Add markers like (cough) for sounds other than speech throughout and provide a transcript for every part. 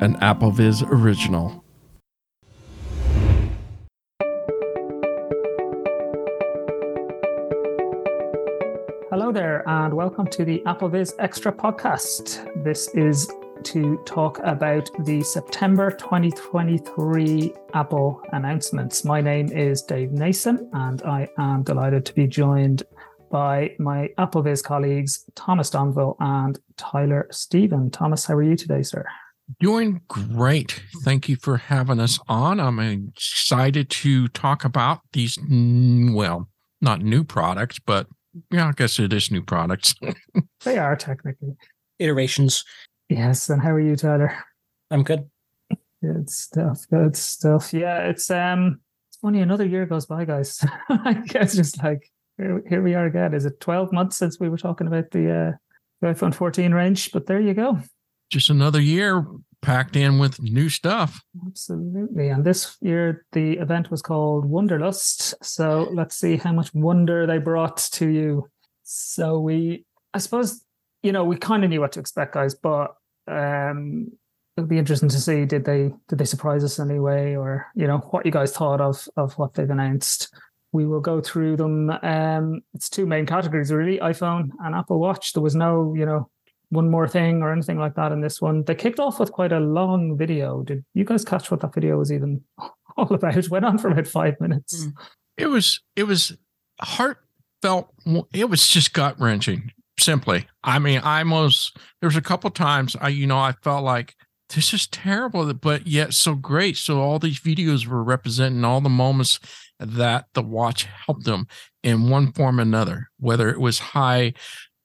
an AppleVis original. Hello there, and welcome to the AppleVis Extra podcast. This is to talk about the September 2023 Apple announcements. My name is Dave Nason, and I am delighted to be joined by my AppleVis colleagues, Thomas Domville and Tyler Stephen. Thomas, how are you today, sir? Doing great. Thank you for having us on. I'm excited to talk about these, well, not new products, but yeah, I guess it is new products. (laughs) they are technically iterations. Yes. And how are you, Tyler? I'm good. Good stuff. Good stuff. Yeah, it's um it's only another year goes by, guys. (laughs) I guess just like here, here we are again. Is it 12 months since we were talking about the uh the iPhone 14 range? But there you go. Just another year packed in with new stuff. Absolutely. And this year the event was called Wonderlust. So let's see how much wonder they brought to you. So we I suppose, you know, we kind of knew what to expect, guys, but um, it'll be interesting to see did they did they surprise us anyway, or you know what you guys thought of of what they've announced. We will go through them. Um, it's two main categories really: iPhone and Apple Watch. There was no you know one more thing or anything like that in this one. They kicked off with quite a long video. Did you guys catch what that video was even (laughs) all about? It went on for about five minutes. It was it was heartfelt. It was just gut wrenching simply. I mean, I almost there was a couple times I you know I felt like this is terrible, but yet so great. So all these videos were representing all the moments that the watch helped them in one form or another, whether it was high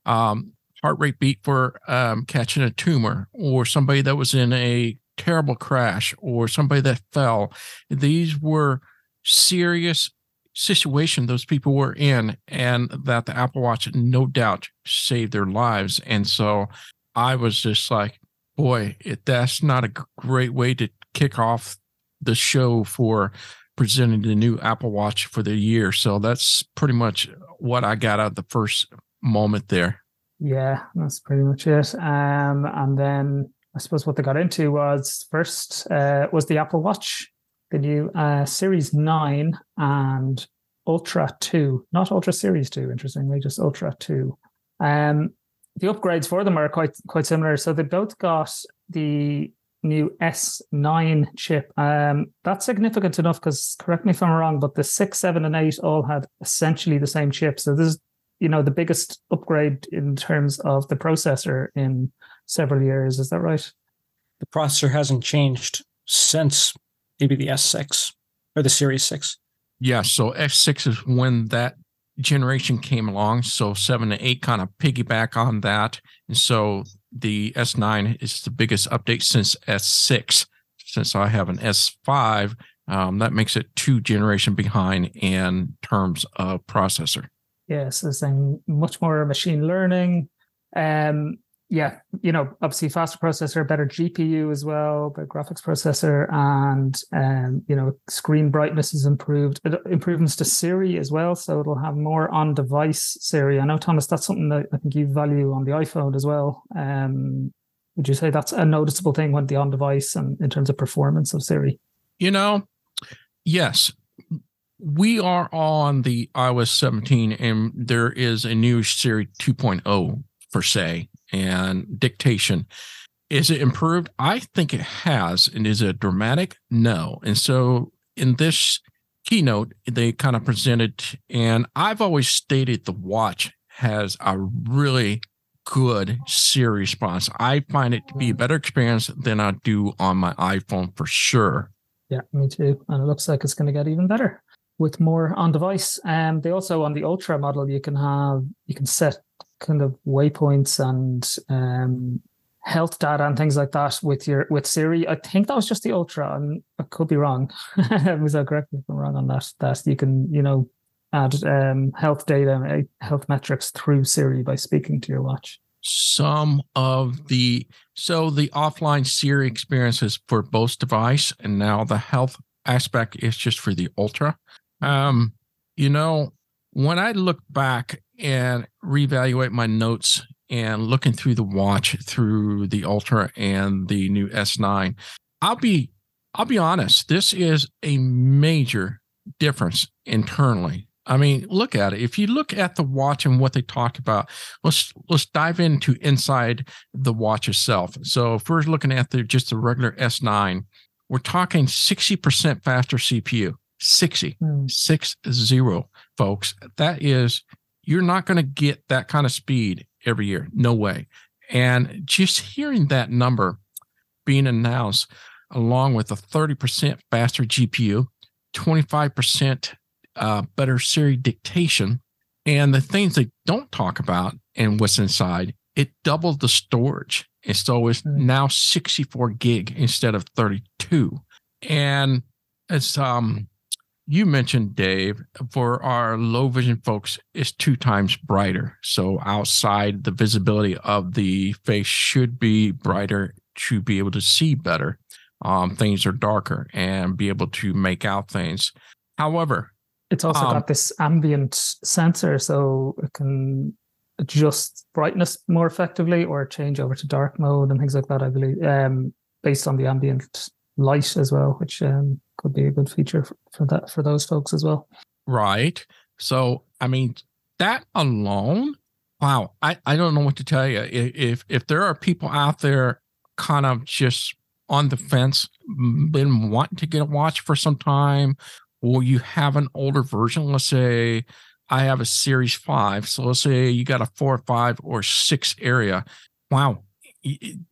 um, heart rate beat for um, catching a tumor, or somebody that was in a terrible crash, or somebody that fell. These were serious situation those people were in and that the Apple Watch no doubt saved their lives. And so I was just like, boy, it, that's not a great way to kick off the show for presenting the new Apple Watch for the year. So that's pretty much what I got out of the first moment there. Yeah, that's pretty much it. Um, and then I suppose what they got into was first uh, was the Apple Watch the new uh, Series 9 and Ultra 2, not Ultra Series 2, interestingly, just Ultra 2. Um, the upgrades for them are quite quite similar. So they both got the new S9 chip. Um, that's significant enough because correct me if I'm wrong, but the six, seven, and eight all had essentially the same chip. So this is you know the biggest upgrade in terms of the processor in several years. Is that right? The processor hasn't changed since maybe the S6 or the Series 6. Yeah, so S6 is when that generation came along. So 7 to 8 kind of piggyback on that. And so the S9 is the biggest update since S6. Since I have an S5, um, that makes it two generation behind in terms of processor. Yes, it's saying much more machine learning. Um, yeah, you know, obviously faster processor, better GPU as well, better graphics processor, and um, you know, screen brightness is improved. Improvements to Siri as well, so it'll have more on-device Siri. I know, Thomas, that's something that I think you value on the iPhone as well. Um, would you say that's a noticeable thing when the on-device and in terms of performance of Siri? You know, yes, we are on the iOS 17, and there is a new Siri 2.0 per se and dictation. Is it improved? I think it has. And is it dramatic? No. And so in this keynote, they kind of presented, and I've always stated the watch has a really good Siri response. I find it to be a better experience than I do on my iPhone for sure. Yeah, me too. And it looks like it's going to get even better with more on device. And um, they also on the Ultra model, you can have you can set kind of waypoints and um, health data and things like that with your with Siri. I think that was just the Ultra, and I could be wrong. (laughs) was that correct if I'm wrong on that? That you can you know add um, health data, health metrics through Siri by speaking to your watch. Some of the so the offline Siri experiences for both device, and now the health aspect is just for the Ultra. Um, you know, when I look back and reevaluate my notes and looking through the watch through the Ultra and the new S9, I'll be I'll be honest, this is a major difference internally. I mean, look at it. If you look at the watch and what they talked about, let's let's dive into inside the watch itself. So if we're looking at the just the regular S9, we're talking 60% faster CPU. 60, Hmm. six zero, folks. That is, you're not going to get that kind of speed every year. No way. And just hearing that number being announced, along with a 30% faster GPU, 25% uh, better Siri dictation, and the things they don't talk about and what's inside, it doubled the storage. And so it's Mm. now 64 gig instead of 32. And it's um you mentioned Dave for our low vision folks it's two times brighter. So outside the visibility of the face should be brighter to be able to see better. Um, things are darker and be able to make out things. However, It's also Um, got this ambient sensor, so it can adjust brightness more effectively or change over to dark mode and things like that. I believe, um, based on the ambient light as well, which um, could be a good feature for, for that for those folks as well. Right. So, I mean, that alone, wow, I, I don't know what to tell you. If if there are people out there kind of just on the fence, been wanting to get a watch for some time, or you have an older version, let's say I have a series five. So let's say you got a four, five, or six area. Wow.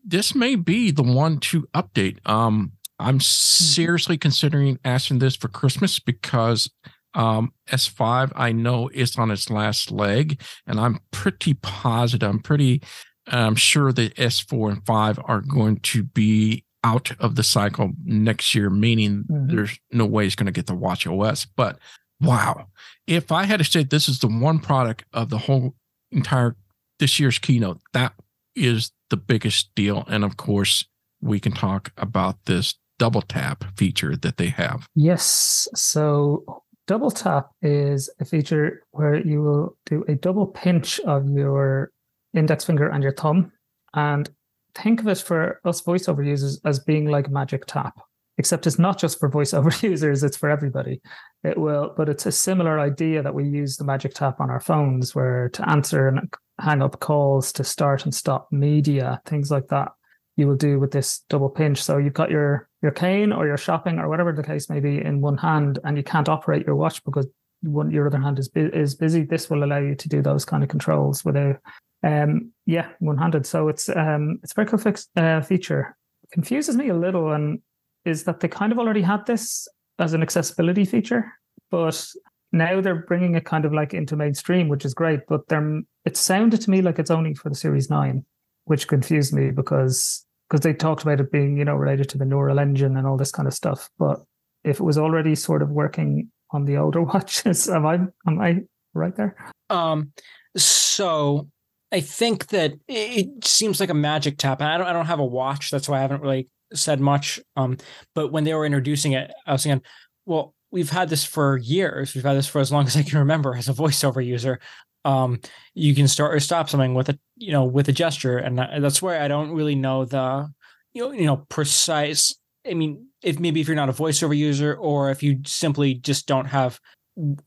This may be the one to update. Um, I'm seriously considering asking this for Christmas because um, S5 I know is on its last leg, and I'm pretty positive. I'm pretty I'm sure that S4 and 5 are going to be out of the cycle next year, meaning Mhm. there's no way it's going to get the Watch OS. But wow, if I had to say this is the one product of the whole entire this year's keynote, that is the biggest deal. And of course, we can talk about this double tap feature that they have. Yes. So double tap is a feature where you will do a double pinch of your index finger and your thumb. And think of it for us voiceover users as being like magic tap, except it's not just for voiceover (laughs) users, it's for everybody. It will, but it's a similar idea that we use the magic tap on our phones where to answer and hang up calls, to start and stop media, things like that you will do with this double pinch. So you've got your your cane or your shopping or whatever the case may be in one hand, and you can't operate your watch because one your other hand is bu- is busy. This will allow you to do those kind of controls without, um, yeah, one handed. So it's um it's a very cool fix, uh, feature. Confuses me a little, and is that they kind of already had this as an accessibility feature, but now they're bringing it kind of like into mainstream, which is great. But they're it sounded to me like it's only for the Series Nine which confused me because because they talked about it being you know related to the neural engine and all this kind of stuff. But if it was already sort of working on the older (laughs) watches, am I am I right there? Um, so I think that it seems like a magic tap. And I don't I don't have a watch, that's why I haven't really said much. Um, but when they were introducing it, I was thinking, well, we've had this for years. We've had this for as long as I can remember as a voiceover user. Um, you can start or stop something with a you know with a gesture, and that's where I don't really know the you know you know precise. I mean, if maybe if you're not a voiceover user, or if you simply just don't have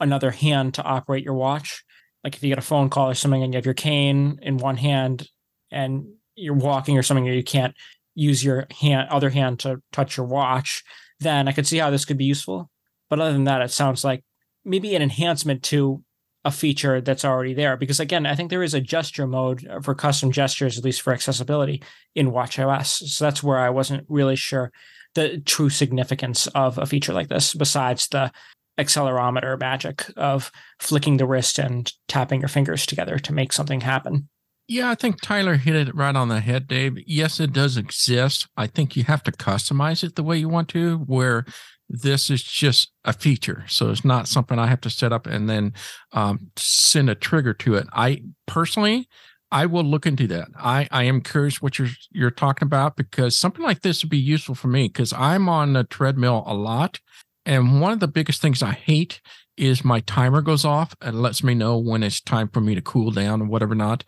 another hand to operate your watch, like if you get a phone call or something and you have your cane in one hand and you're walking or something, or you can't use your hand other hand to touch your watch, then I could see how this could be useful. But other than that, it sounds like maybe an enhancement to a feature that's already there. Because again, I think there is a gesture mode for custom gestures, at least for accessibility in WatchOS. So that's where I wasn't really sure the true significance of a feature like this, besides the accelerometer magic of flicking the wrist and tapping your fingers together to make something happen. Yeah, I think Tyler hit it right on the head, Dave. Yes, it does exist. I think you have to customize it the way you want to, where this is just a feature. So it's not something I have to set up and then um, send a trigger to it. I personally, I will look into that. I, I am curious what you're you're talking about because something like this would be useful for me because I'm on the treadmill a lot. And one of the biggest things I hate is my timer goes off and lets me know when it's time for me to cool down and whatever not.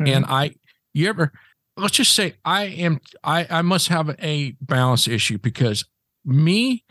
Mhm. And I, you ever, let's just say I am, I, I must have a balance issue because me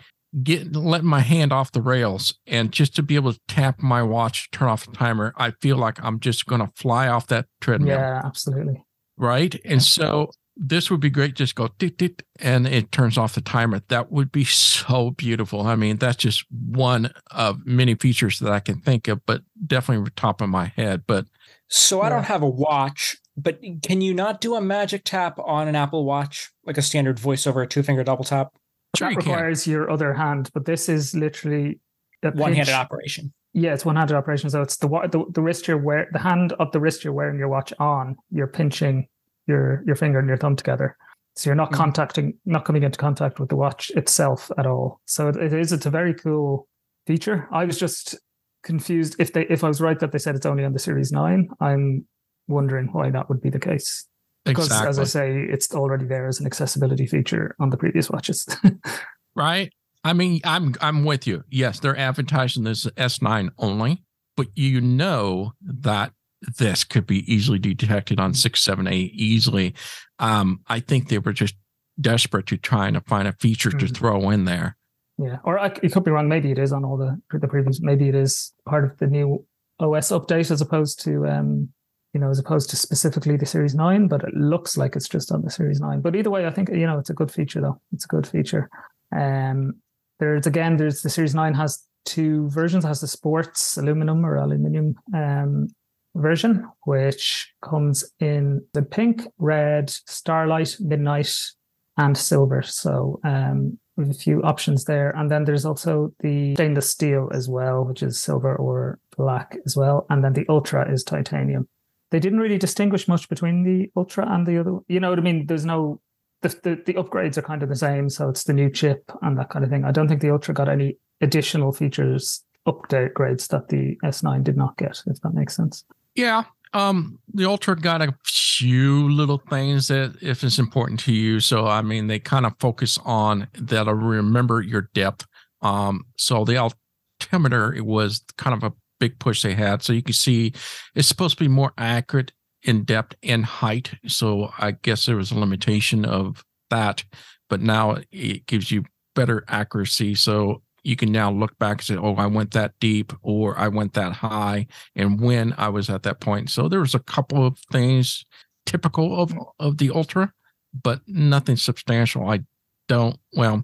getting letting my hand off the rails and just to be able to tap my watch, turn off the timer, I feel like I'm just going to fly off that treadmill yeah, absolutely. right? And so this would be great. Just go tick tick, and it turns off the timer. That would be so beautiful. I mean, that's just one of many features that I can think of, but definitely top of my head. But So I don't have a watch, but can you not do a magic tap on an Apple Watch, like a standard voiceover, two finger double tap, sure, that you can. requires your other hand, but this is literally a one handed pinch- operation? Yeah, it's one-handed operation. So it's the the, the wrist you're wear the hand of the wrist you're wearing your watch on. You're pinching your your finger and your thumb together. So you're not Mhm. contacting, not coming into contact with the watch itself at all. So it, it is. It's a very cool feature. I was just confused if they if I was right that they said it's only on the Series Nine. I'm wondering why that would be the case. Because Exactly. as I say, it's already there as an accessibility feature on the previous watches. (laughs) right? I mean, I'm I'm with you. Yes, they're advertising this S9 only, but you know that this could be easily detected on six, seven, eight easily. Um, I think they were just desperate to trying to find a feature to Mhm. throw in there. Yeah, or I, it could be wrong. Maybe it is on all the the previous. Maybe it is part of the new OS update as opposed to um, you know, as opposed to specifically the Series Nine. But it looks like it's just on the Series Nine. But either way, I think you know it's a good feature though. It's a good feature. Um, there's again, there's the Series Nine has two versions. It has the sports aluminum or aluminium um version, which comes in the pink, red, starlight, midnight, and silver. So um, a few options there. And then there's also the stainless steel as well, which is silver or black as well. And then the ultra is titanium. They didn't really distinguish much between the ultra and the other. You know what I mean? There's no the, the the upgrades are kind of the same. So it's the new chip and that kind of thing. I don't think the ultra got any additional features upgrades that the S9 did not get, if that makes sense. Yeah. Um, the Ultra got a few little things that if it's important to you. So I mean they kind of focus on that'll remember your depth. Um, so the altimeter it was kind of a big push they had. So you can see it's supposed to be more accurate in depth and height. So I guess there was a limitation of that, but now it gives you better accuracy. So you can now look back and say, oh, I went that deep or I went that high and when I was at that point. So there was a couple of things typical of of the Ultra, but nothing substantial. I don't. Well,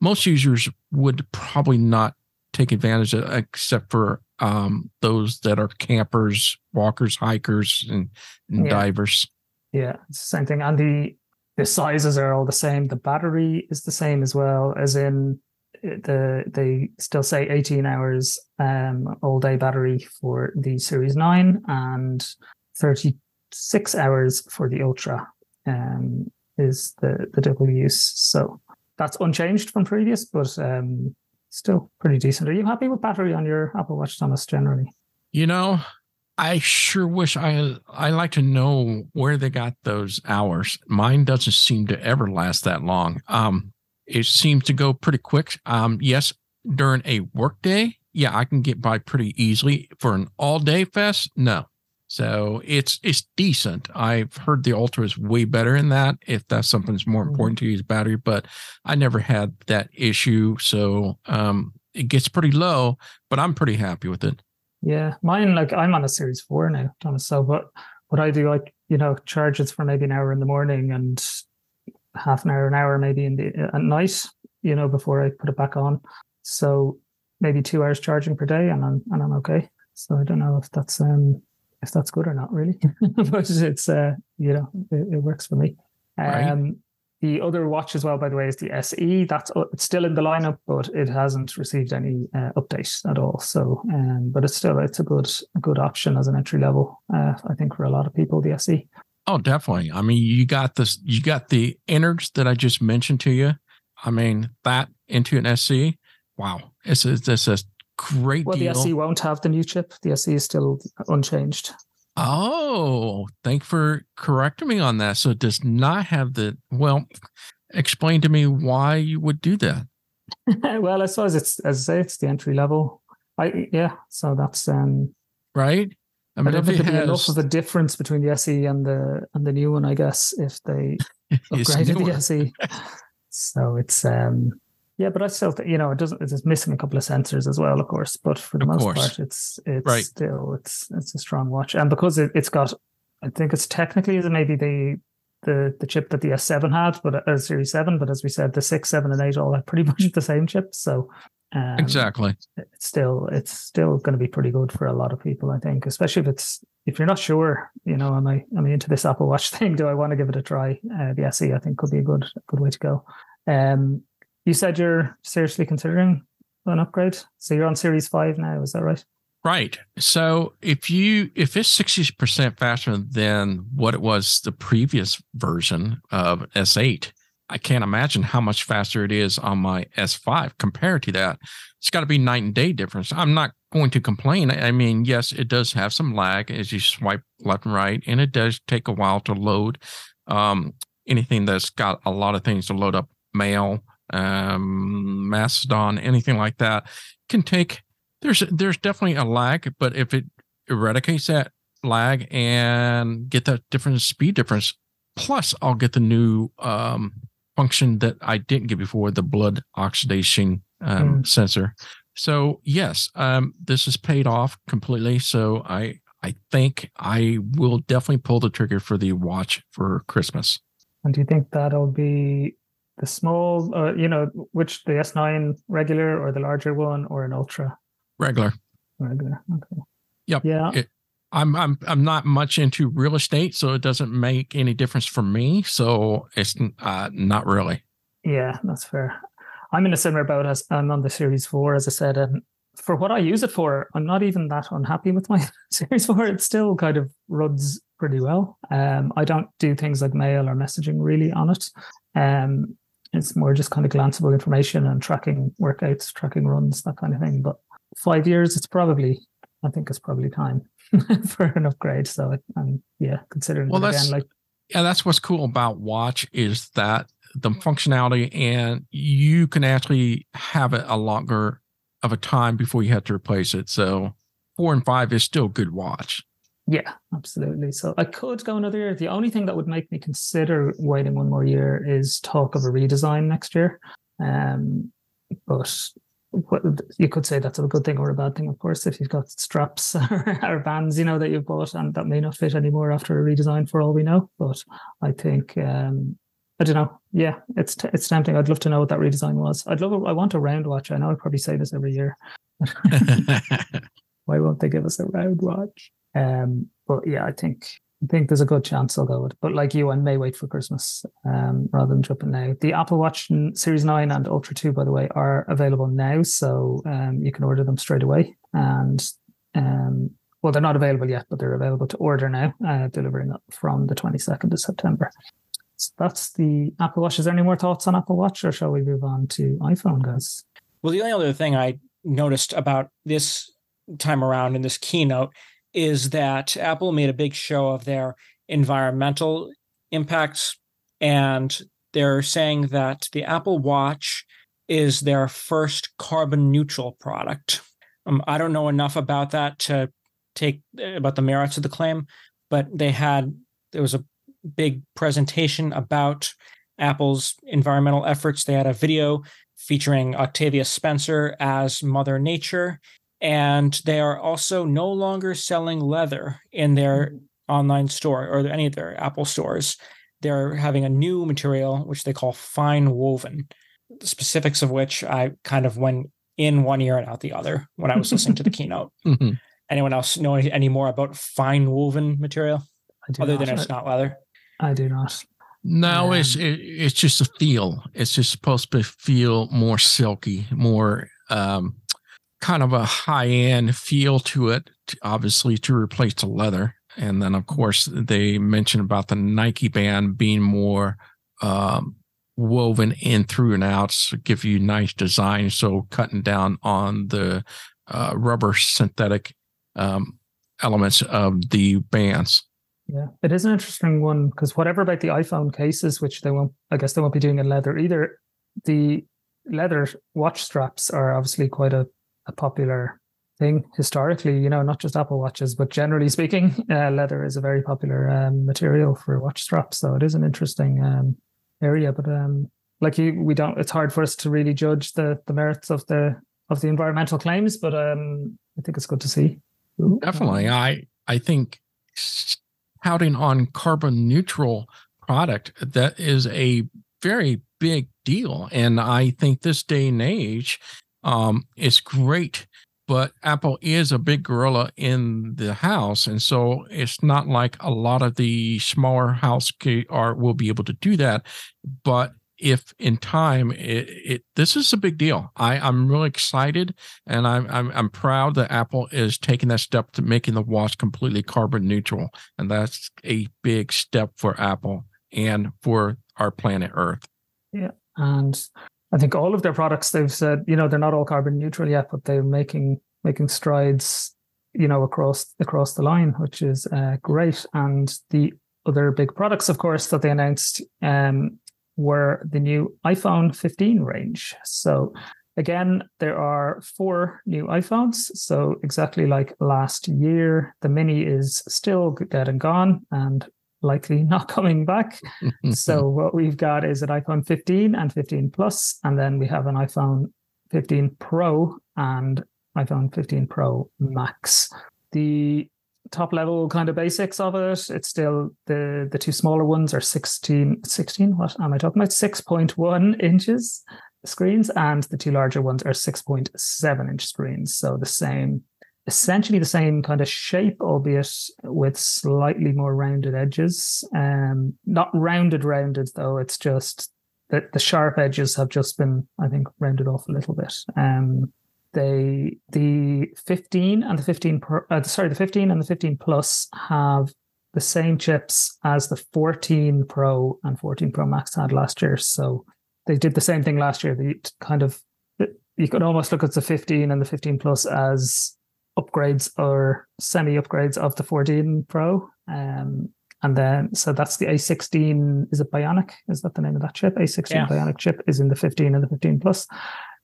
most users would probably not take advantage of except for um, those that are campers, walkers, hikers, and, and Yeah. divers. Yeah, it's the same thing. And the the sizes are all the same. The battery is the same as well, as in uh, the they still say 18 hours um all day battery for the series 9 and 36 hours for the ultra um is the the double use so that's unchanged from previous but um still pretty decent are you happy with battery on your apple watch thomas generally You know, I sure wish I I like to know where they got those hours. Mine doesn't seem to ever last that long. Um, it seems to go pretty quick. Um, yes, during a work day, yeah, I can get by pretty easily. For an all day fest, no. So it's it's decent. I've heard the Ultra is way better in that. If that's something that's more Mhm. important to use battery, but I never had that issue. So um, it gets pretty low, but I'm pretty happy with it. Yeah, mine like I'm on a series four now, Thomas. So, but what I do, like you know, charges for maybe an hour in the morning and half an hour, an hour maybe in the at night, you know, before I put it back on. So maybe two hours charging per day, and I'm and I'm okay. So I don't know if that's um if that's good or not really, (laughs) but it's uh you know it, it works for me. Right. Um, the other watch as well, by the way, is the SE. That's uh, it's still in the lineup, but it hasn't received any uh, update at all. So, um, but it's still it's a good good option as an entry level. Uh, I think for a lot of people, the. SE. Oh, definitely. I mean, you got this, you got the innards that I just mentioned to you. I mean, that into an SE. Wow. It's a, it's a great Well, deal. the SE won't have the new chip. The SE is still unchanged. Oh, thank for correcting me on that. So it does not have the, well, explain to me why you would do that. (laughs) well, as I suppose it's as I say, it's the entry level. I yeah. So that's um. right. I mean, I, don't think there'd be enough of a difference between the SE and the and the new one. I guess if they (laughs) upgraded the SE. (laughs) so it's um yeah, but I still think you know it doesn't. It's missing a couple of sensors as well, of course. But for the Of most course. part, it's it's Right. still it's it's a strong watch, and because it, it's got, I think it's technically is maybe the the the chip that the S7 had, but uh, Series Seven. But as we said, the six, seven, and eight all have pretty (laughs) much the same chip. So um, exactly. it's still it's still going to be pretty good for a lot of people i think especially if it's if you're not sure you know am i am i into this apple watch (laughs) thing do i want to give it a try uh, the se i think could be a good good way to go um you said you're seriously considering an upgrade so you're on series 5 now is that right Right. So if you if it's sixty percent faster than what it was the previous version of S8, I can't imagine how much faster it is on my S5 compared to that. It's got to be night and day difference. I'm not going to complain. I mean, yes, it does have some lag as you swipe left and right, and it does take a while to load. Um, anything that's got a lot of things to load up, mail, um, Mastodon, anything like that, can take there's there's definitely a lag, but if it eradicates that lag and get that different speed difference, plus I'll get the new um, function that I didn't get before, the blood oxidation um, sensor. So yes, um, this is paid off completely. So I I think I will definitely pull the trigger for the watch for Christmas. and do you think that'll be the small uh, you know which the s9 regular or the larger one or an ultra Regular. regular okay Yep. yeah It- I'm I'm I'm not much into real estate, so it doesn't make any difference for me. So it's uh, not really. Yeah, that's fair. I'm in a similar boat as I'm on the Series 4, as I said. And for what I use it for, I'm not even that unhappy with my (laughs) Series 4. It still kind of runs pretty well. Um, I don't do things like mail or messaging really on it. Um, it's more just kind of glanceable information and tracking workouts, tracking runs, that kind of thing. But five years, it's probably, I think it's probably time (laughs) for an upgrade. So I'm, yeah, considering Well, again. Like, Yeah, that's what's cool about Watch is that the functionality and you can actually have it a longer of a time before you have to replace it. So four and five is still good watch. Yeah, absolutely. So I could go another year. The only thing that would make me consider waiting one more year is talk of a redesign next year. Um, but what, you could say that's a good thing or a bad thing, of course, if you've got straps or, (laughs) or bands, you know, that you've bought and that may not fit anymore after a redesign for all we know. But I think, um, I don't know. Yeah, it's t- it's tempting. I'd love to know what that redesign was. I'd love. A, I want a round watch. I know I probably say this every year. (laughs) (laughs) why won't they give us a round watch? Um, but yeah, I think I think there's a good chance I'll go with. it. But like you, I may wait for Christmas um, rather than jumping now. The Apple Watch Series Nine and Ultra Two, by the way, are available now, so um, you can order them straight away. And um, well, they're not available yet, but they're available to order now, uh, delivering from the 22nd of September. So that's the Apple Watch. Is there any more thoughts on Apple Watch, or shall we move on to iPhone, guys? Well, the only other thing I noticed about this time around in this keynote is that Apple made a big show of their environmental impacts. And they're saying that the Apple Watch is their first carbon neutral product. Um, I don't know enough about that to take about the merits of the claim, but they had, there was a big presentation about Apple's environmental efforts. They had a video featuring Octavia Spencer as Mother Nature. And they are also no longer selling leather in their online store or any of their Apple stores. They're having a new material, which they call fine woven, the specifics of which I kind of went in one ear and out the other when I was listening to the (laughs) keynote. Mhm. Anyone else know any, any more about fine woven material I do other not. than it's not leather? I do not. No, it's Um, it, it's just a feel. It's just supposed to feel more silky, more um, kind of a high end feel to it. Obviously, to replace the leather, and then of course they mentioned about the Nike band being more um, woven in through and out, so give you nice design. So cutting down on the uh, rubber synthetic um, elements of the bands. Yeah, it is an interesting one because whatever about the iPhone cases, which they won't, I guess they won't be doing in leather either. The leather watch straps are obviously quite a, a popular thing historically. You know, not just Apple watches, but generally speaking, (laughs) uh, leather is a very popular um, material for watch straps. So it is an interesting um, area. But um, like you, we don't. It's hard for us to really judge the the merits of the of the environmental claims. But um, I think it's good to see. Definitely, I I think touting on carbon neutral product that is a very big deal, and I think this day and age um, is great but Apple is a big gorilla in the house, and so it's not like a lot of the smaller house are will be able to do that. But if in time, it, it this is a big deal. I I'm really excited, and I'm I'm I'm proud that Apple is taking that step to making the watch completely carbon neutral, and that's a big step for Apple and for our planet Earth. Yeah, and I think all of their products they've said, you know, they're not all carbon neutral yet, but they're making making strides, you know, across across the line, which is uh, great. And the other big products, of course, that they announced um, were the new iPhone 15 range. So again, there are four new iPhones. So exactly like last year, the mini is still dead and gone, and likely not (laughs) coming back. (laughs) so what we've got is an iPhone 15 and 15 Plus, and then we have an iPhone 15 Pro and iPhone 15 Pro Max. The top level kind of basics of it, it's still the the two smaller ones are 16 16 what am I talking about 6.1 inches screens and the two larger ones are 6.7 inch screens so the same essentially the same kind of shape, albeit with slightly more rounded edges. Um, not rounded, rounded though. It's just that the sharp edges have just been, I think, rounded off a little bit. Um, they the 15 and the 15 pro, uh, sorry the 15 and the 15 plus have the same chips as the 14 pro and 14 pro max had last year so they did the same thing last year they kind of you could almost look at the 15 and the 15 plus as upgrades or semi upgrades of the 14 Pro. Um, and then, so that's the A16. Is it Bionic? Is that the name of that chip? A16 yeah. Bionic chip is in the 15 and the 15 Plus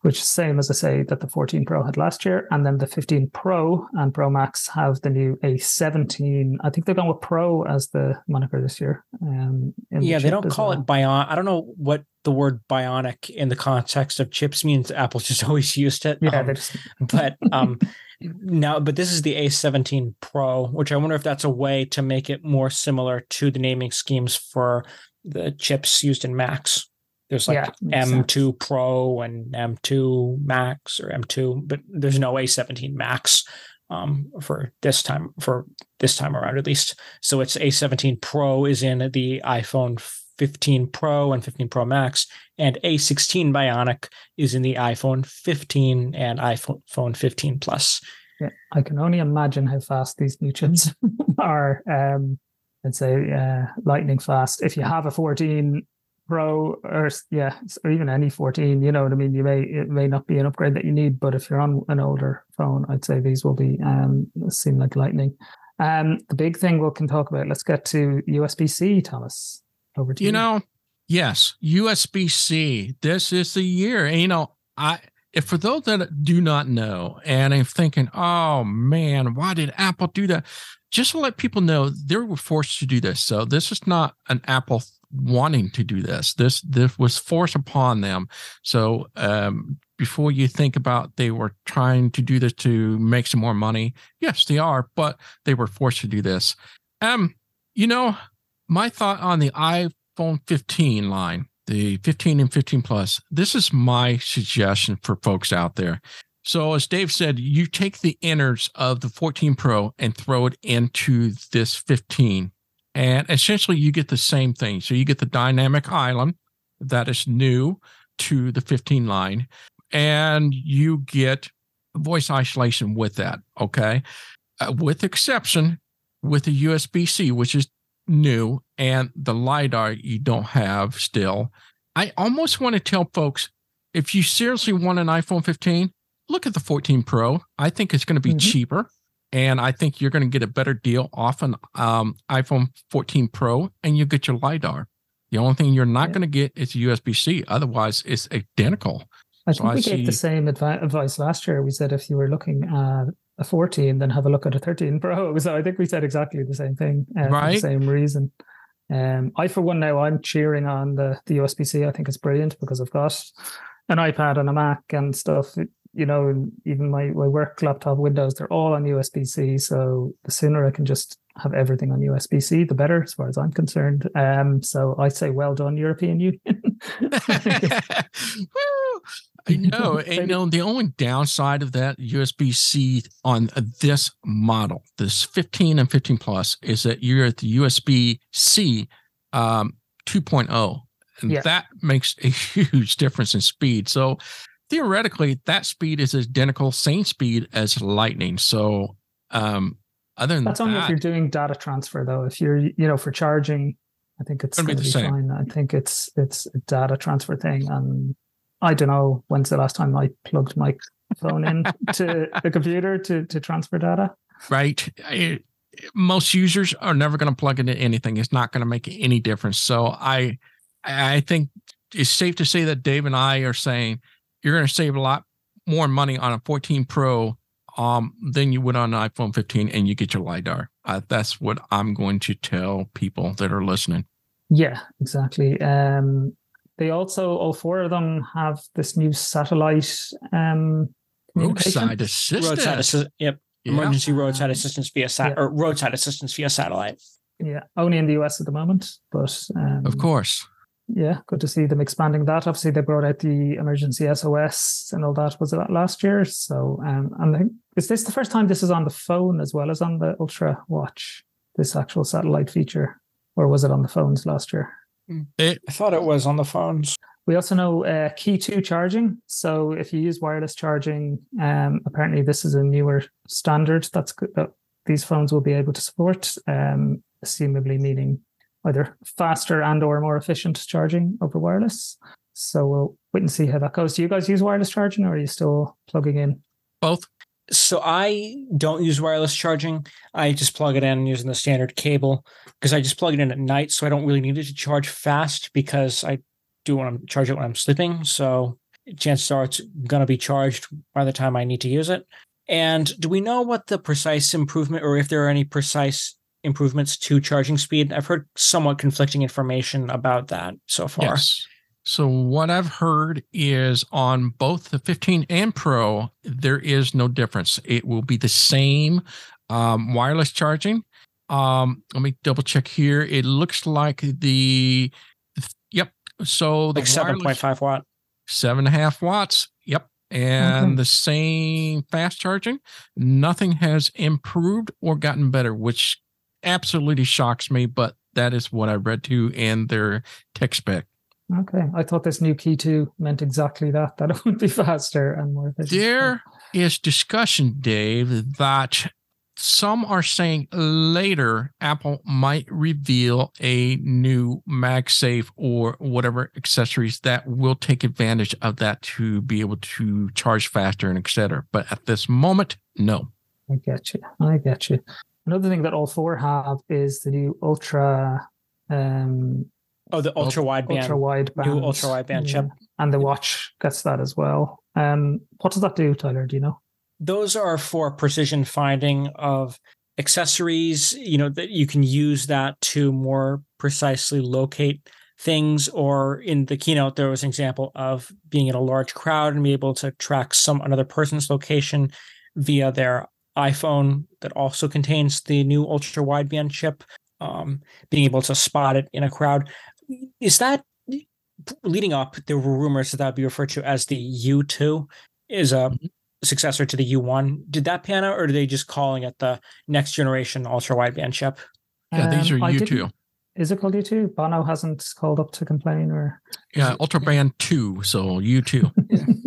which is same as I say that the 14 Pro had last year, and then the 15 Pro and Pro Max have the new A17. I think they're going with Pro as the moniker this year. Um, yeah, the they don't call well. it Bionic. I don't know what the word bionic in the context of chips means. Apple just (laughs) always used it. Yeah, um, just... but um, (laughs) now, but this is the A17 Pro, which I wonder if that's a way to make it more similar to the naming schemes for the chips used in Macs. There's like yeah, M2 sense. Pro and M2 Max or M2, but there's no A17 Max um, for this time for this time around at least. So it's A17 Pro is in the iPhone 15 Pro and 15 Pro Max, and A16 Bionic is in the iPhone 15 and iPhone 15 Plus. Yeah, I can only imagine how fast these new chips (laughs) are. Um, I'd say uh, lightning fast. If you have a 14 Pro or yeah, or even any 14, you know what I mean. You may it may not be an upgrade that you need, but if you're on an older phone, I'd say these will be um seem like lightning. Um, the big thing we can talk about. Let's get to USB C, Thomas. Over to you. You know, yes, USB C. This is the year. And, you know, I if for those that do not know and I'm thinking, oh man, why did Apple do that? Just to let people know, they were forced to do this. So this is not an Apple wanting to do this. This this was forced upon them. So um, before you think about they were trying to do this to make some more money, yes, they are, but they were forced to do this. Um, you know, my thought on the iPhone 15 line, the 15 and 15 plus. This is my suggestion for folks out there. So, as Dave said, you take the innards of the 14 Pro and throw it into this 15 and essentially, you get the same thing. So you get the dynamic island that is new to the 15 line, and you get voice isolation with that. Okay. Uh, with exception with the USB C, which is new, and the LiDAR you don't have still. I almost want to tell folks if you seriously want an iPhone 15, look at the 14 Pro. I think it's going to be mm-hmm. cheaper and I think you're going to get a better deal off an um, iPhone 14 Pro, and you get your lidar. The only thing you're not yeah. going to get is USB C. Otherwise, it's identical. I think so we I gave see... the same advi- advice last year. We said if you were looking at a 14 than have a look at a 13 (laughs) Pro. So I think we said exactly the same thing uh, for the same reason. Um, I, for one, now I'm cheering on the the USB C. I think it's brilliant because I've got an iPad and a Mac and stuff. You know, even my, my work laptop Windows, they're all on USB C. So the sooner I can just have everything on USB C, the better, as far as I'm concerned. Um, so I say, well done, European Union. (laughs) (laughs) Know. And, you know, the only downside of that USB C on this model, this 15 and 15 plus, is that you're at the USB C um, 2.0. And Yeah. that makes a (laughs) huge difference in speed. So theoretically, that speed is identical, same speed as Lightning. So, um, other than that, That's that, only if you're doing data transfer, though. If you're, you know, for charging, I think it's Gonna be going to the be fine. I think it's it's a data transfer thing, and I don't know when's the last time I plugged my phone in (laughs) to the computer to to transfer data. right? I- most users are never going to plug into anything. It's not going to make any difference. So I, I think it's safe to say that Dave and I are saying you're going to save a lot more money on a 14 Pro um, than you would on an iPhone 15, and you get your lidar. Uh, that's what I'm going to tell people that are listening. Yeah, exactly. Um, they also all four of them have this new satellite um. Roadside assistance. roadside assist, yep, Yeah. emergency roadside assistance via sat Yeah. or roadside assistance via satellite. Yeah, only in the US at the moment, but um, Of course. yeah, good to see them expanding that. Obviously, they brought out the emergency SOS and all that. Was it that last year? So, um, and I think, is this the first time this is on the phone as well as on the Ultra Watch? This actual satellite feature, or was it on the phones last year? It, I thought it was on the phones. We also know uh, Qi2 charging. So if you use wireless charging, um, apparently this is a newer standard that's good, that these phones will be able to support, um, assumably meaning either faster and or more efficient charging over wireless. So we'll wait and see how that goes. Do you guys use wireless charging or are you still plugging in? both. So I don't use wireless charging. I just plug it in using the standard cable because I just plug it in at night. So I don't really need it to charge fast because I do want I'm charge it when I'm sleeping. So chances are it's going to be charged by the time I need to use it. And do we know what the precise improvement or if there are any precise improvements to charging speed? I've heard somewhat conflicting information about that so far. Yes. So what I've heard is on both the 15 and Pro, there is no difference. It will be the same um, wireless charging. Um, let me double check here. It looks like the yep. So the Like seven point five watt. seven and a half watts. Yep. And Okay. the same fast charging. Nothing has improved or gotten better, which absolutely shocks me, but that is what I read to in their tech spec. Okay. I thought this new Qi2 meant exactly that, that (laughs) it would be faster and more efficient. There is discussion, Dave, that some are saying later Apple might reveal a new MagSafe or whatever accessories that will take advantage of that to be able to charge faster and et cetera. But at this moment, no. I get you. I get you. Another thing that all four have is the new ultra um Oh, the ultra wideband. ultra wide band. new ultra wideband chip. And the watch gets that as well. Um what does that do, Tyler? Do you know? those are for precision finding of accessories you know that you can use that to more precisely locate things or in the keynote there was an example of being in a large crowd and be able to track some another person's location via their iphone that also contains the new ultra wideband chip um, being able to spot it in a crowd is that leading up there were rumors that that would be referred to as the u2 is a successor to the U1. Did that pan out, or are they just calling it the next generation ultra wideband chip? Yeah, these Um, are I you didn't- two. Is it called U2? Bono hasn't called up to complain or Yeah, Ultra Band 2. So you two. (laughs)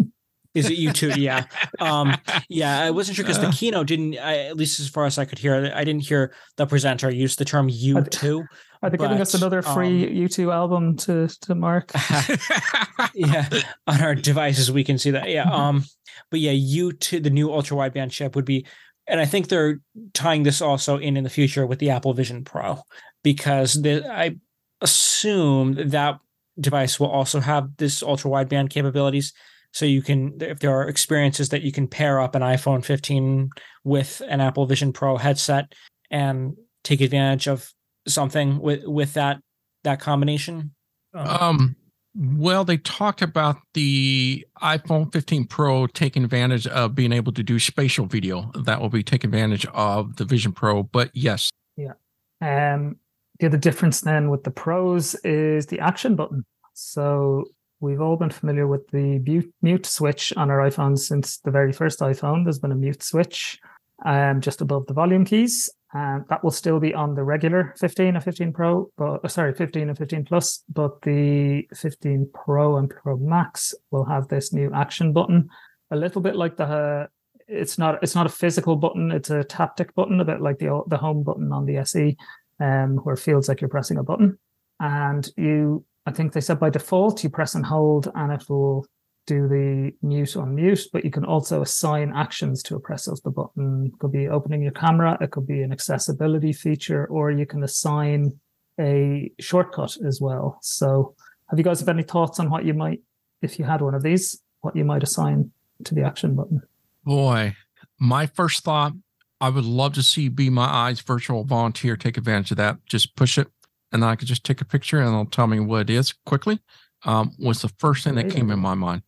Is it U2? (laughs) yeah. Um, yeah, I wasn't sure because the Uh. keynote didn't, I, at least as far as I could hear, I didn't hear the presenter use the term U2. are they giving us another free um, U2 album to to mark? (laughs) (laughs) yeah, on our devices we can see that. Yeah. Um, but yeah, U2, the new ultra wideband chip would be, and I think they're tying this also in in the future with the Apple Vision Pro because the, I assume that device will also have this ultra wideband capabilities. So you can, if there are experiences that you can pair up an iPhone 15 with an Apple Vision Pro headset and take advantage of something with with that that combination. Um, well, they talked about the iPhone 15 Pro taking advantage of being able to do spatial video. That will be taking advantage of the Vision Pro. But yes, yeah. Um, the other difference then with the pros is the action button. So we've all been familiar with the mute, switch on our iPhones since the very first iPhone. There's been a mute switch um, just above the volume keys. And that will still be on the regular 15 and 15 Pro, but uh, sorry, 15 and 15 Plus. But the 15 Pro and Pro Max will have this new action button, a little bit like the. Uh, it's not. It's not a physical button. It's a taptic button, a bit like the the home button on the SE, um, where it feels like you're pressing a button. And you, I think they said by default, you press and hold, and it will do the mute on mute, but you can also assign actions to a press of the button. It could be opening your camera, it could be an accessibility feature, or you can assign a shortcut as well. So, have you guys have any thoughts on what you might, if you had one of these, what you might assign to the action button? Boy, my first thought, I would love to see Be My Eyes virtual volunteer take advantage of that. Just push it, and then I could just take a picture and it'll tell me what it is quickly. Um, was the first thing that came in my mind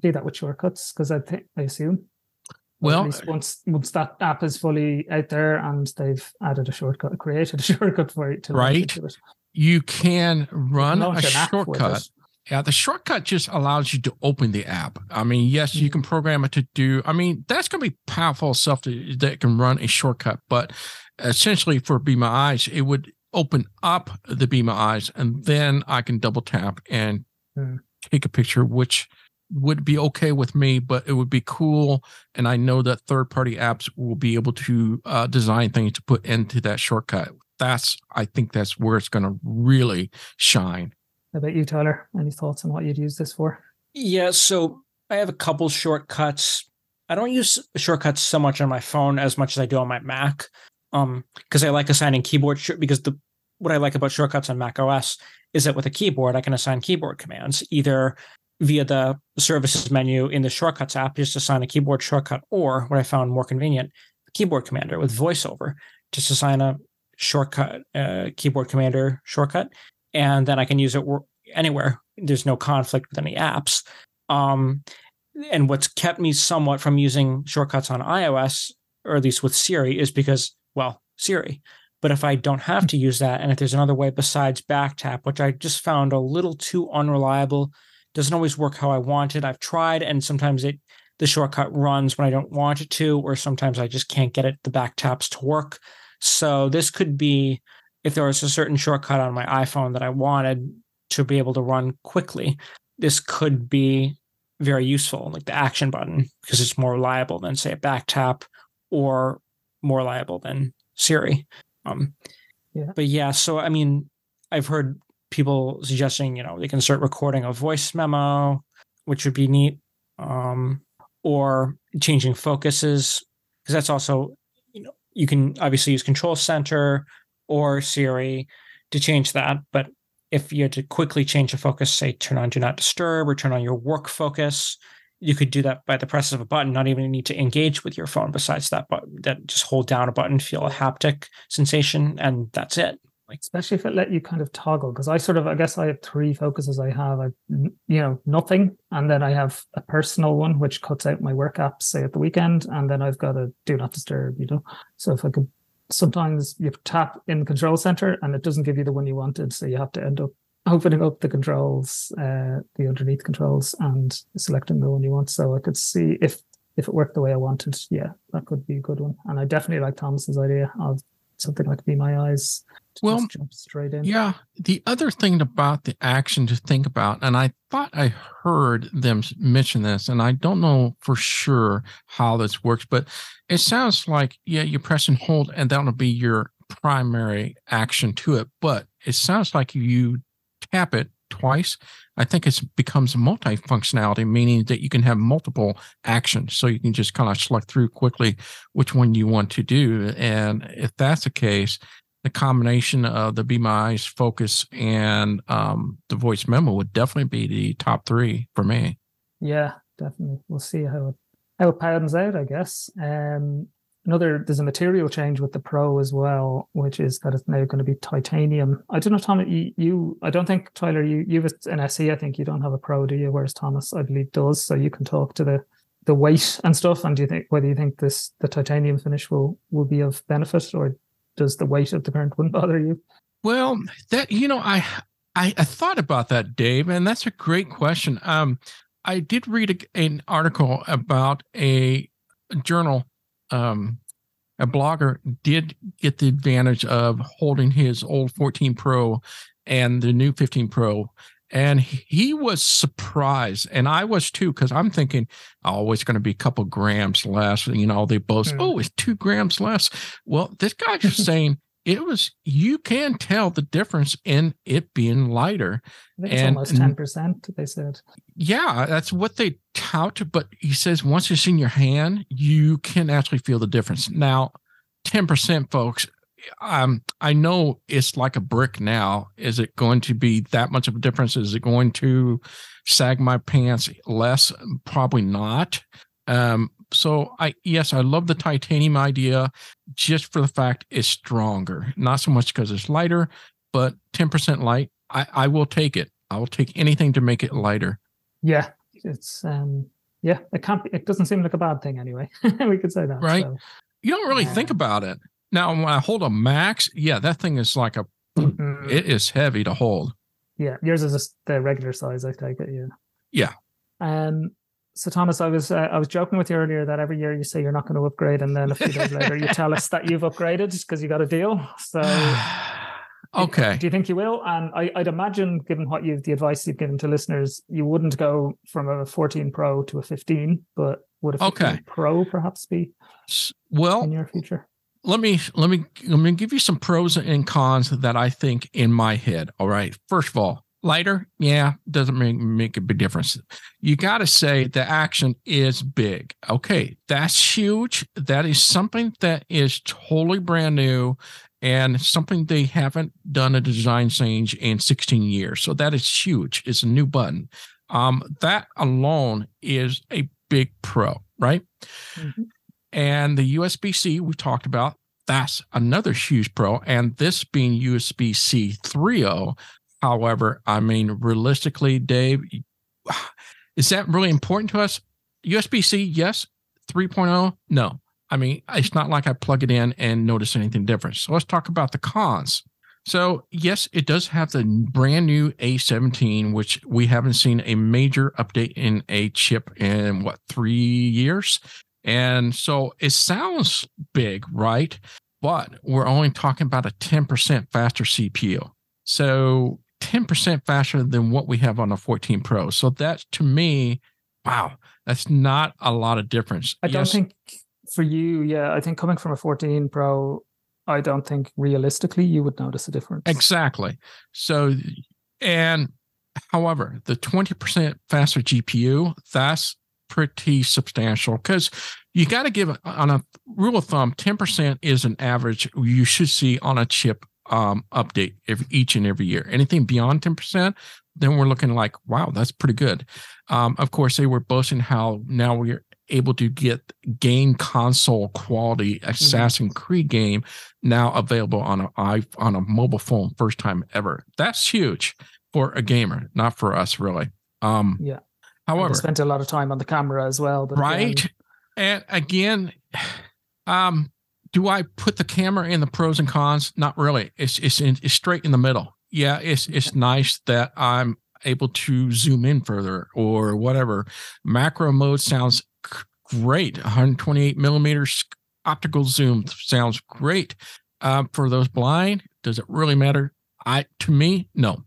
do that with shortcuts because I think I assume. Well, once once that app is fully out there and they've added a shortcut, created a (laughs) shortcut for it to right, you can run a shortcut. Yeah, the shortcut just allows you to open the app. I mean, yes, you mm-hmm. can program it to do. I mean, that's going to be powerful stuff to, that can run a shortcut. But essentially, for Be My Eyes, it would open up the Be My Eyes, and then I can double tap and hmm. take a picture, which would be okay with me, but it would be cool. And I know that third party apps will be able to uh, design things to put into that shortcut. That's, I think that's where it's going to really shine. How about you, Tyler? Any thoughts on what you'd use this for? Yeah. So I have a couple shortcuts. I don't use shortcuts so much on my phone as much as I do on my Mac. Um, because I like assigning keyboard sh- because the what I like about shortcuts on Mac OS is that with a keyboard I can assign keyboard commands either via the services menu in the shortcuts app just assign a keyboard shortcut or what I found more convenient, keyboard commander with voiceover, just assign a shortcut, uh, keyboard commander shortcut, and then I can use it anywhere. There's no conflict with any apps. Um, and what's kept me somewhat from using shortcuts on iOS, or at least with Siri, is because, well, Siri. But if I don't have to use that, and if there's another way besides back tap, which I just found a little too unreliable doesn't always work how I want it. I've tried, and sometimes it the shortcut runs when I don't want it to, or sometimes I just can't get it the back taps to work. So this could be if there was a certain shortcut on my iPhone that I wanted to be able to run quickly, this could be very useful, like the action button, because it's more reliable than say a back tap or more reliable than Siri. Um, yeah. But yeah, so I mean, I've heard people suggesting, you know, they can start recording a voice memo, which would be neat, um, or changing focuses, because that's also, you know, you can obviously use Control Center or Siri to change that. But if you had to quickly change the focus, say turn on Do Not Disturb or turn on your work focus, you could do that by the press of a button, not even need to engage with your phone besides that button, that just hold down a button, feel a haptic sensation, and that's it. Like especially if it let you kind of toggle because i sort of i guess i have three focuses. I have i you know nothing and then i have a personal one which cuts out my work apps say at the weekend and then i've got a do not disturb you know? So if i could sometimes you tap in the control center and it doesn't give you the one you wanted so you have to end up opening up the controls uh the underneath controls and selecting the one you want so i could see if if it worked the way i wanted yeah that could be a good one and i definitely like thomas's idea of something like Be My Eyes. Well, jump straight in. Yeah. The other thing about the action to think about, and I thought I heard them mention this, and I don't know for sure how this works, but it sounds like, yeah, you press and hold, and that'll be your primary action to it. But it sounds like you tap it twice, I think it becomes multi-functionality, meaning that you can have multiple actions. So you can just kind of select through quickly which one you want to do. And if that's the case, the combination of the Be My Eyes focus and um, the voice memo would definitely be the top three for me. Yeah, definitely. We'll see how it how it pans out, I guess. Um, another there's a material change with the Pro as well, which is that it's now going to be titanium. I don't know, Tom. You, you I don't think Tyler. You you have an SE. I think you don't have a Pro, do you? Whereas Thomas, I believe, does. So you can talk to the the weight and stuff. And do you think whether you think this the titanium finish will will be of benefit, or does the weight of the current one (laughs) bother you? Well, that you know, I I, I thought about that, Dave, and that's a great question. Um, I did read a, an article about a journal, um, a blogger did get the advantage of holding his old 14 Pro and the new 15 Pro. And he was surprised, and I was too, because I'm thinking, oh, it's going to be a couple grams less. You know, they boast, mm. oh, it's two grams less. Well, this guy's just (laughs) saying it was you can tell the difference in it being lighter. and almost ten percent. They said. Yeah, that's what they tout. But he says once it's in your hand, you can actually feel the difference. Now, ten percent, folks. Um, I know it's like a brick now. Is it going to be that much of a difference? Is it going to sag my pants less? Probably not. Um, so I yes, I love the titanium idea just for the fact it's stronger. Not so much because it's lighter, but 10% light. I, I will take it. I will take anything to make it lighter. Yeah. It's um yeah, it can't be, it doesn't seem like a bad thing anyway. (laughs) we could say that. Right. So, you don't really think about it. Now when I hold a max, yeah, that thing is like a mm-hmm. it is heavy to hold. Yeah. Yours is just the regular size, I take it. Yeah. Yeah. Um so Thomas, I was uh, I was joking with you earlier that every year you say you're not going to upgrade, and then a few days later you tell us that you've upgraded because you got a deal. So, (sighs) okay, do, you think you will? And I, would imagine, given what you've the advice you've given to listeners, you wouldn't go from a 14 Pro to a 15, but would a 15 okay. Pro perhaps be well in your future? Let me let me let me give you some pros and cons that I think in my head. All right, first of all, lighter? Yeah doesn't make, make a big difference. You got to say the action is big. Okay that's huge. That is something that is totally brand new and something they haven't done a design change in 16 years. So that is huge. It's a new button. Um, that alone is a big pro right? Mm-hmm. and the usb-c we talked about that's another huge pro. And this being usb-c 3.0 However, I mean, realistically, Dave, (sighs) is that really important to us? USB C, yes. 3.0, no. I mean, it's not like I plug it in and notice anything different. So let's talk about the cons. So, yes, it does have the brand new A17, which we haven't seen a major update in a chip in what, three years? And so it sounds big, right? But we're only talking about a 10% faster CPU. So 10% faster than what we have on a 14 Pro. So that to me, wow, that's not a lot of difference. I don't think for you, yeah, I think coming from a 14 Pro, I don't think realistically you would notice a difference. Exactly. So, and however, the 20% faster GPU, that's pretty substantial because you got to give on a rule of thumb 10% is an average you should see on a chip um, update every, each and every year. Anything beyond 10%, then we're looking like, wow, that's pretty good. Um, of course, they were boasting how now we're able to get game console quality mm-hmm. Assassin's. Creed game now available on a on a mobile phone first time ever. That's huge for a gamer, not for us really. Um, yeah. However, spent a lot of time on the camera as well. But right. and again, (sighs) um, do I put the camera in the pros and cons? Not really. It's it's in, it's straight in the middle. Yeah, it's it's nice that I'm able to zoom in further or whatever. Macro mode sounds great. 128 millimeters optical zoom sounds great. Uh, for those blind, does it really matter? I to me, no.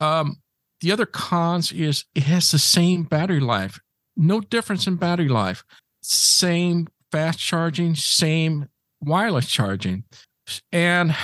Um, the other cons is it has the same battery life. No difference in battery life. Same fast charging, same wireless charging. And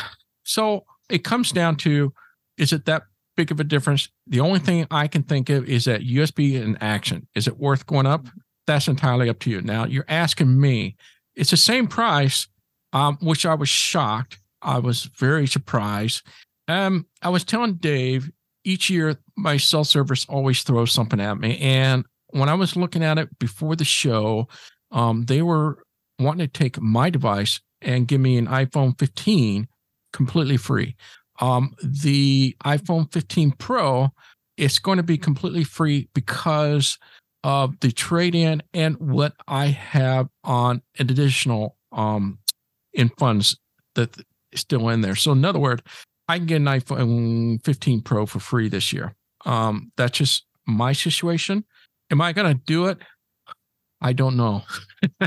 so it comes down to is it that big of a difference? The only thing I can think of is that USB in action. Is it worth going up? That's entirely up to you. Now you're asking me, it's the same price, um, which I was shocked. I was very surprised. Um, I was telling Dave each year my cell service always throws something at me, and when I was looking at it before the show, um, they were wanting to take my device and give me an iPhone 15 completely free. Um, the iPhone 15 Pro is going to be completely free because of the trade in and what I have on an additional um, in funds that still in there. So in other words, I can get an iPhone 15 Pro for free this year. Um, that's just my situation. Am I going to do it? I don't know. (laughs)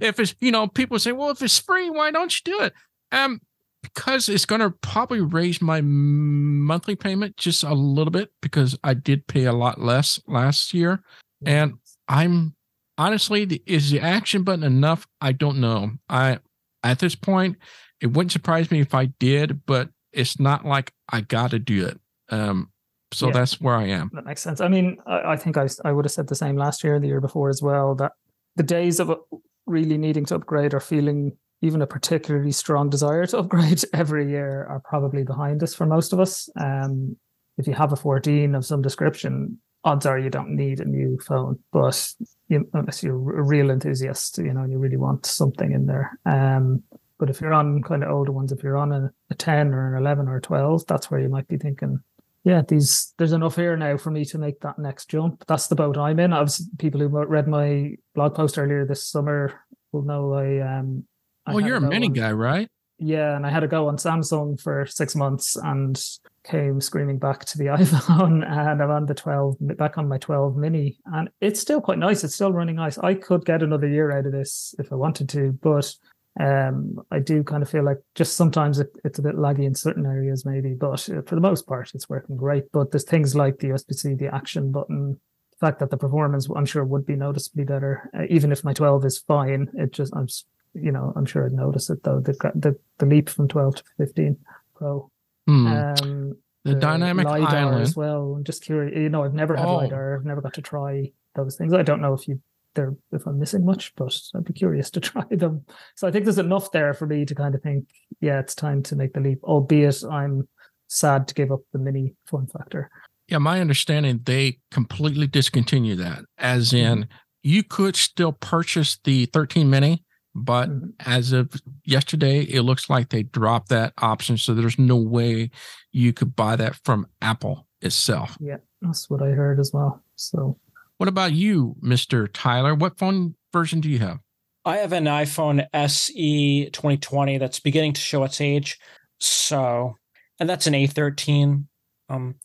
if it's, you know, people say, well, if it's free, why don't you do it? Um, because it's going to probably raise my monthly payment just a little bit because I did pay a lot less last year. And I'm honestly, is the action button enough? I don't know. I, at this point, it wouldn't surprise me if I did, but it's not like I got to do it. Um, so yeah, that's where I am. That makes sense. I mean, I, I think I, I would have said the same last year, the year before as well, that the days of really needing to upgrade or feeling even a particularly strong desire to (laughs) upgrade every year are probably behind us for most of us. Um, if you have a 14 of some description, odds are you don't need a new phone. But you, unless you're a real enthusiast, you know, you really want something in there. Um, but if you're on kind of older ones, if you're on a, a 10 or an 11 or a 12, that's where you might be thinking, yeah, these there's enough here now for me to make that next jump. That's the boat I'm in. I was people who read my blog post earlier this summer will know I um well, you're a mini on, guy, right? Yeah, and I had a go on Samsung for six months and came screaming back to the (laughs) iPhone, and I'm on the 12, back on my 12 mini, and it's still quite nice. It's still running nice. I could get another year out of this if I wanted to, but um, I do kind of feel like just sometimes it, it's a bit laggy in certain areas, maybe, but for the most part, it's working great. But there's things like the USB-C, the action button, the fact that the performance, I'm sure, would be noticeably better, uh, even if my 12 is fine. It just, I'm you know, I'm sure I'd notice it though. The the, the leap from 12 to 15 Pro. Hmm. Um, the, the, dynamic LiDAR island as well. I'm just curious. You know, I've never had oh. LiDAR. I've never got to try those things. I don't know if you they're if I'm missing much, but I'd be curious to (laughs) try them. So I think there's enough there for me to kind of think, yeah, it's time to make the leap. Albeit I'm sad to give up the mini form factor. Yeah, my understanding they completely discontinue that. As in, mm-hmm. you could still purchase the 13 mini but mm-hmm. as of yesterday, it looks like they dropped that option. So there's no way you could buy that from Apple itself. Yeah, that's what I heard as well. So, what about you, Mr. Tyler? What phone version do you have? I have an iPhone SE 2020 that's beginning to show its age. So, and that's an A13. Um,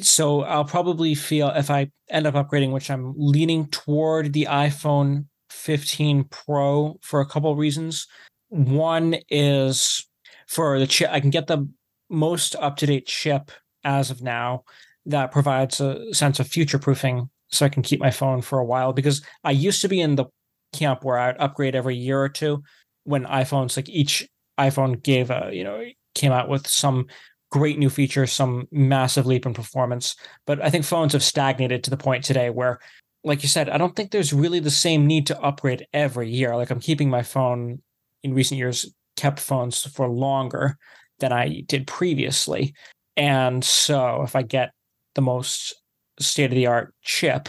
so I'll probably feel if I end up upgrading, which I'm leaning toward the iPhone 15 Pro for a couple of reasons. One is for the chip, I can get the most up to date chip as of now that provides a sense of future proofing so I can keep my phone for a while because I used to be in the camp where I'd upgrade every year or two when iPhones, like each iPhone gave a, you know, came out with some great new features, some massive leap in performance. But I think phones have stagnated to the point today where like you said, I don't think there's really the same need to upgrade every year. Like I'm keeping my phone in recent years, kept phones for longer than I did previously. And so if I get the most state of the art chip,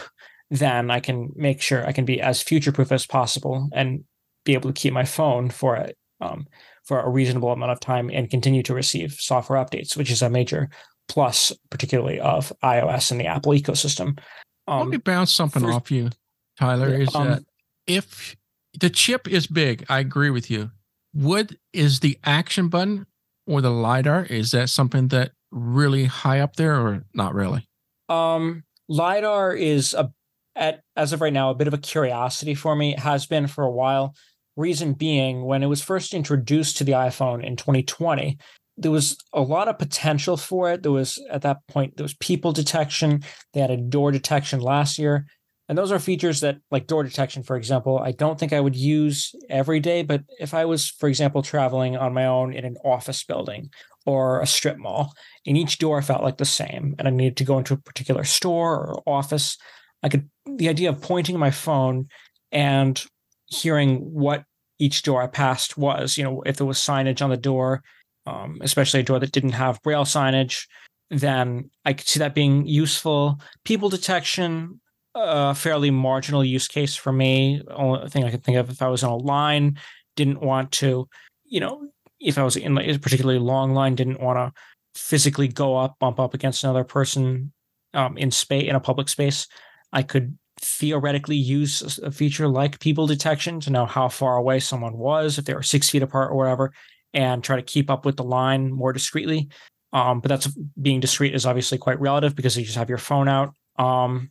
then I can make sure I can be as future proof as possible and be able to keep my phone for a, um, for a reasonable amount of time and continue to receive software updates, which is a major plus, particularly of iOS and the Apple ecosystem. Um, Let me bounce something for, off you, Tyler. Is um, that if the chip is big, I agree with you. What is the action button or the lidar? Is that something that really high up there, or not really? Um, lidar is a at as of right now a bit of a curiosity for me. It has been for a while. Reason being, when it was first introduced to the iPhone in 2020, there was a lot of potential for it. There was at that point there was people detection. They had a door detection last year, and those are features that, like door detection, for example, I don't think I would use every day. But if I was, for example, traveling on my own in an office building or a strip mall, and each door felt like the same, and I needed to go into a particular store or office, I could the idea of pointing my phone and hearing what each door I passed was, you know, if there was signage on the door, um, especially a door that didn't have braille signage, then I could see that being useful. People detection, a fairly marginal use case for me. Only thing I could think of if I was on a line, didn't want to, you know, if I was in like a particularly long line, didn't want to physically go up, bump up against another person um, in space in a public space. I could theoretically use a feature like people detection to know how far away someone was, if they were six feet apart or whatever, and try to keep up with the line more discreetly. Um, but that's being discreet is obviously quite relative because you just have your phone out. Um,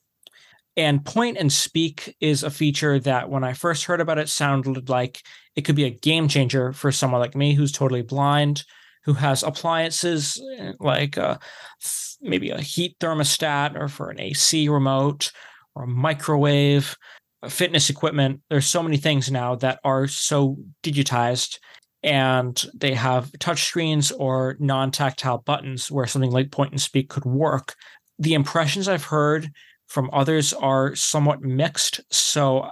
and point and speak is a feature that when I first heard about it sounded like it could be a game changer for someone like me who's totally blind, who has appliances eh, like uh, maybe a heat thermostat or for an AC remote or a microwave, fitness equipment. There's so many things now that are so digitized and they have touch screens or non-tactile buttons where something like point and speak could work. The impressions I've heard from others are somewhat mixed. So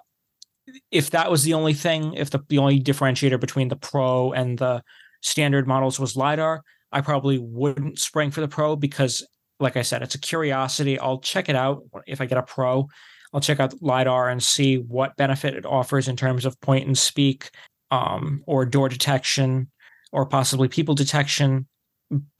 if that was the only thing, if the, the only differentiator between the Pro and the standard models was LiDAR, I probably wouldn't spring for the Pro because, like I said, it's a curiosity. I'll check it out if I get a Pro. I'll check out LiDAR and see what benefit it offers in terms of point and speak um, or door detection or possibly people detection.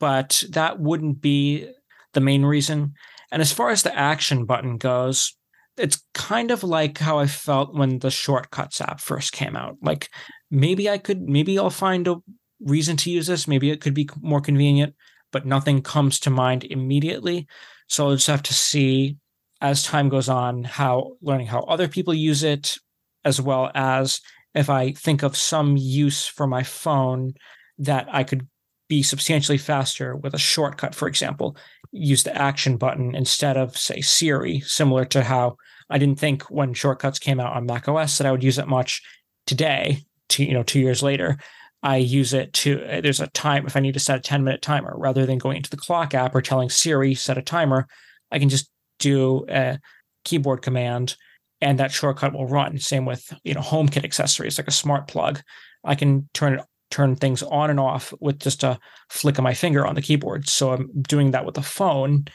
But that wouldn't be the main reason. And as far as the action button goes, it's kind of like how I felt when the shortcuts app first came out. Like maybe I could, maybe I'll find a reason to use this. Maybe it could be more convenient, but nothing comes to mind immediately. So I'll just have to see as time goes on how learning how other people use it, as well as if I think of some use for my phone that I could be substantially faster with a shortcut, for example, use the action button instead of, say, Siri, similar to how I didn't think when shortcuts came out on Mac OS that I would use it much today, to, you know, two years later. I use it to, uh, there's a time, if I need to set a 10 minute timer, rather than going into the clock app or telling Siri, set a timer, I can just do a keyboard command and that shortcut will run. Same with, you know, HomeKit accessories like a smart plug. I can turn it turn things on and off with just a flick of my finger on the keyboard. So I'm doing that with the phone.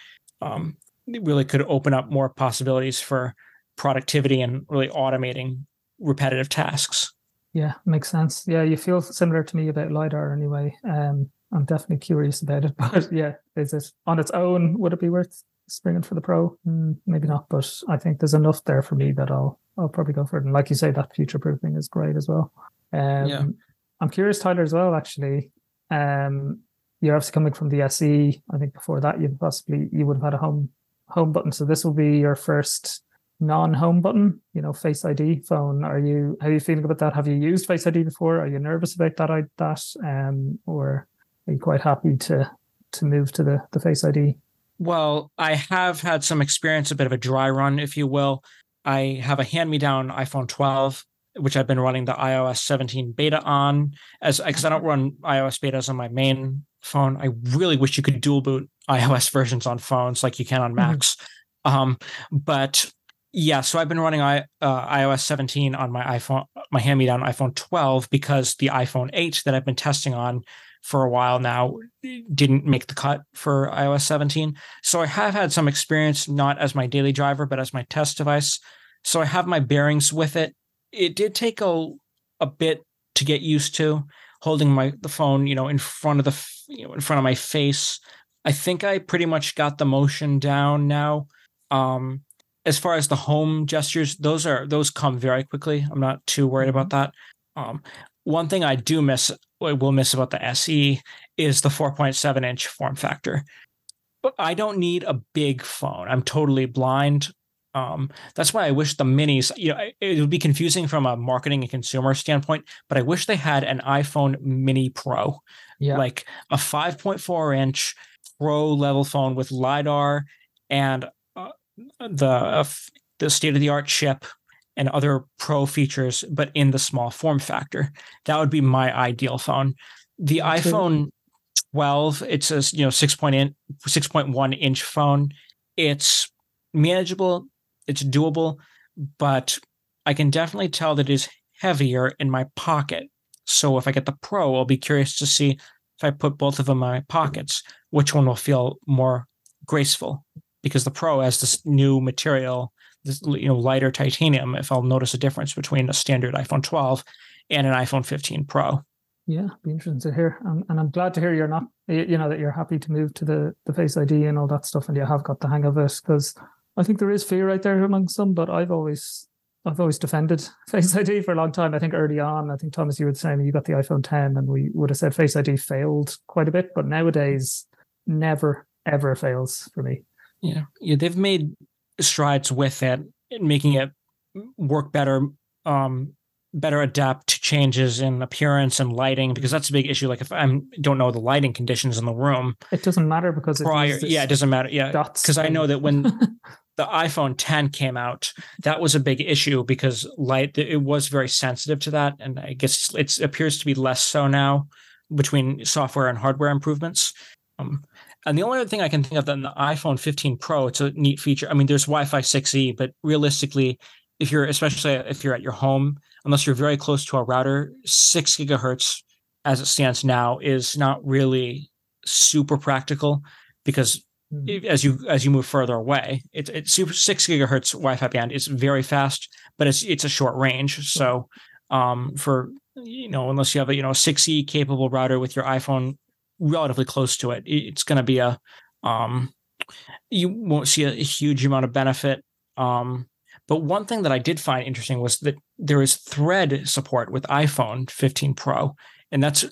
Um, it really could open up more possibilities for productivity and really automating repetitive tasks. Yeah, makes sense. Yeah, you feel similar to me about LiDAR anyway. Um, I'm definitely curious about it. (laughs) But yeah, is it on its own? Would it be worth springing for the Pro? Mm, maybe not, but I think there's enough there for me that I'll I'll probably go for it. And like you say, that future proofing is great as well. Um, yeah. I'm curious, Tyler, as well. Actually, um, you're obviously coming from the SE. I think before that, you possibly you would have had a home home button. So this will be your first non-home button. You know, Face ID phone. Are you how are you feeling about that? Have you used Face ID before? Are you nervous about that? That um, or are you quite happy to to move to the the Face ID? Well, I have had some experience, a bit of a dry run, if you will. I have a hand-me-down iPhone 12 which I've been running the iOS 17 beta on, as because I don't run iOS betas on my main phone. I really wish you could dual boot (laughs) iOS versions on phones like you can on mm-hmm. Macs. Mm-hmm. Um, but yeah, so I've been running I, uh, iOS 17 on my iPhone, my hand-me-down iPhone 12 because the iPhone 8 that I've been testing on for a while now didn't make the cut for iOS 17. So I have had some experience, not as my daily driver, but as my test device. So I have my bearings with it it did take a a bit to get used to holding my the phone, you know, in front of the you know in front of my face. I think I pretty much got the motion down now. Um, as far as the home gestures, those are those come very quickly. I'm not too worried about mm-hmm. that. Um, one thing I do miss, will miss about the SE is the 4.7 inch form factor. But I don't need a big phone. I'm totally blind. Um, that's why I wish the minis, you know, it would be confusing from a marketing and consumer standpoint, but I wish they had an iPhone Mini Pro, yeah. like a 5.4 inch pro level phone with LiDAR and uh, the uh, the state of the art chip and other pro features, but in the small form factor. That would be my ideal phone. The iPhone 12, it's a you know 6.1 inch phone. It's manageable it's doable, but I can definitely tell that it is heavier in my pocket. So if I get the Pro, I'll be curious to see if I put both of them in my pockets, which one will feel more graceful because the Pro has this new material this you know lighter titanium if I'll notice a difference between a standard iPhone 12 and an iPhone 15 Pro. Yeah, be interesting to hear, and, and I'm glad to hear you're not, you know, that you're happy to move to the the Face ID and all that stuff, and you have got the hang of it. Because I think there is fear out there among some, but I've always I've always defended (laughs) Face ID for a long time. I think early on, I think Thomas, you were saying you got the iPhone 10, and we would have said Face ID failed quite a bit, but nowadays, never ever fails for me. Yeah, yeah, they've made strides with it, making it work better, um, better adapt to changes in appearance and lighting because that's a big issue. Like if I don't know the lighting conditions in the room, it doesn't matter because prior, yeah, it doesn't matter. Yeah, because I know that when (laughs) the iPhone 10 came out, that was a big issue because light it was very sensitive to that, and I guess it appears to be less so now between software and hardware improvements. Um, and the only other thing I can think of that in the iPhone 15 Pro, it's a neat feature. I mean, there's Wi-Fi 6E, but realistically, if you're especially if you're at your home, unless you're very close to a router, six gigahertz as it stands now is not really super practical because. As you as you move further away, it's it's super six gigahertz Wi-Fi band is very fast, but it's it's a short range. So um, for you know, unless you have a you know 6E capable router with your iPhone relatively close to it. It's going to be a um, you won't see a, a huge amount of benefit. Um, but one thing that I did find interesting was that there is Thread support with iPhone 15 Pro, and that's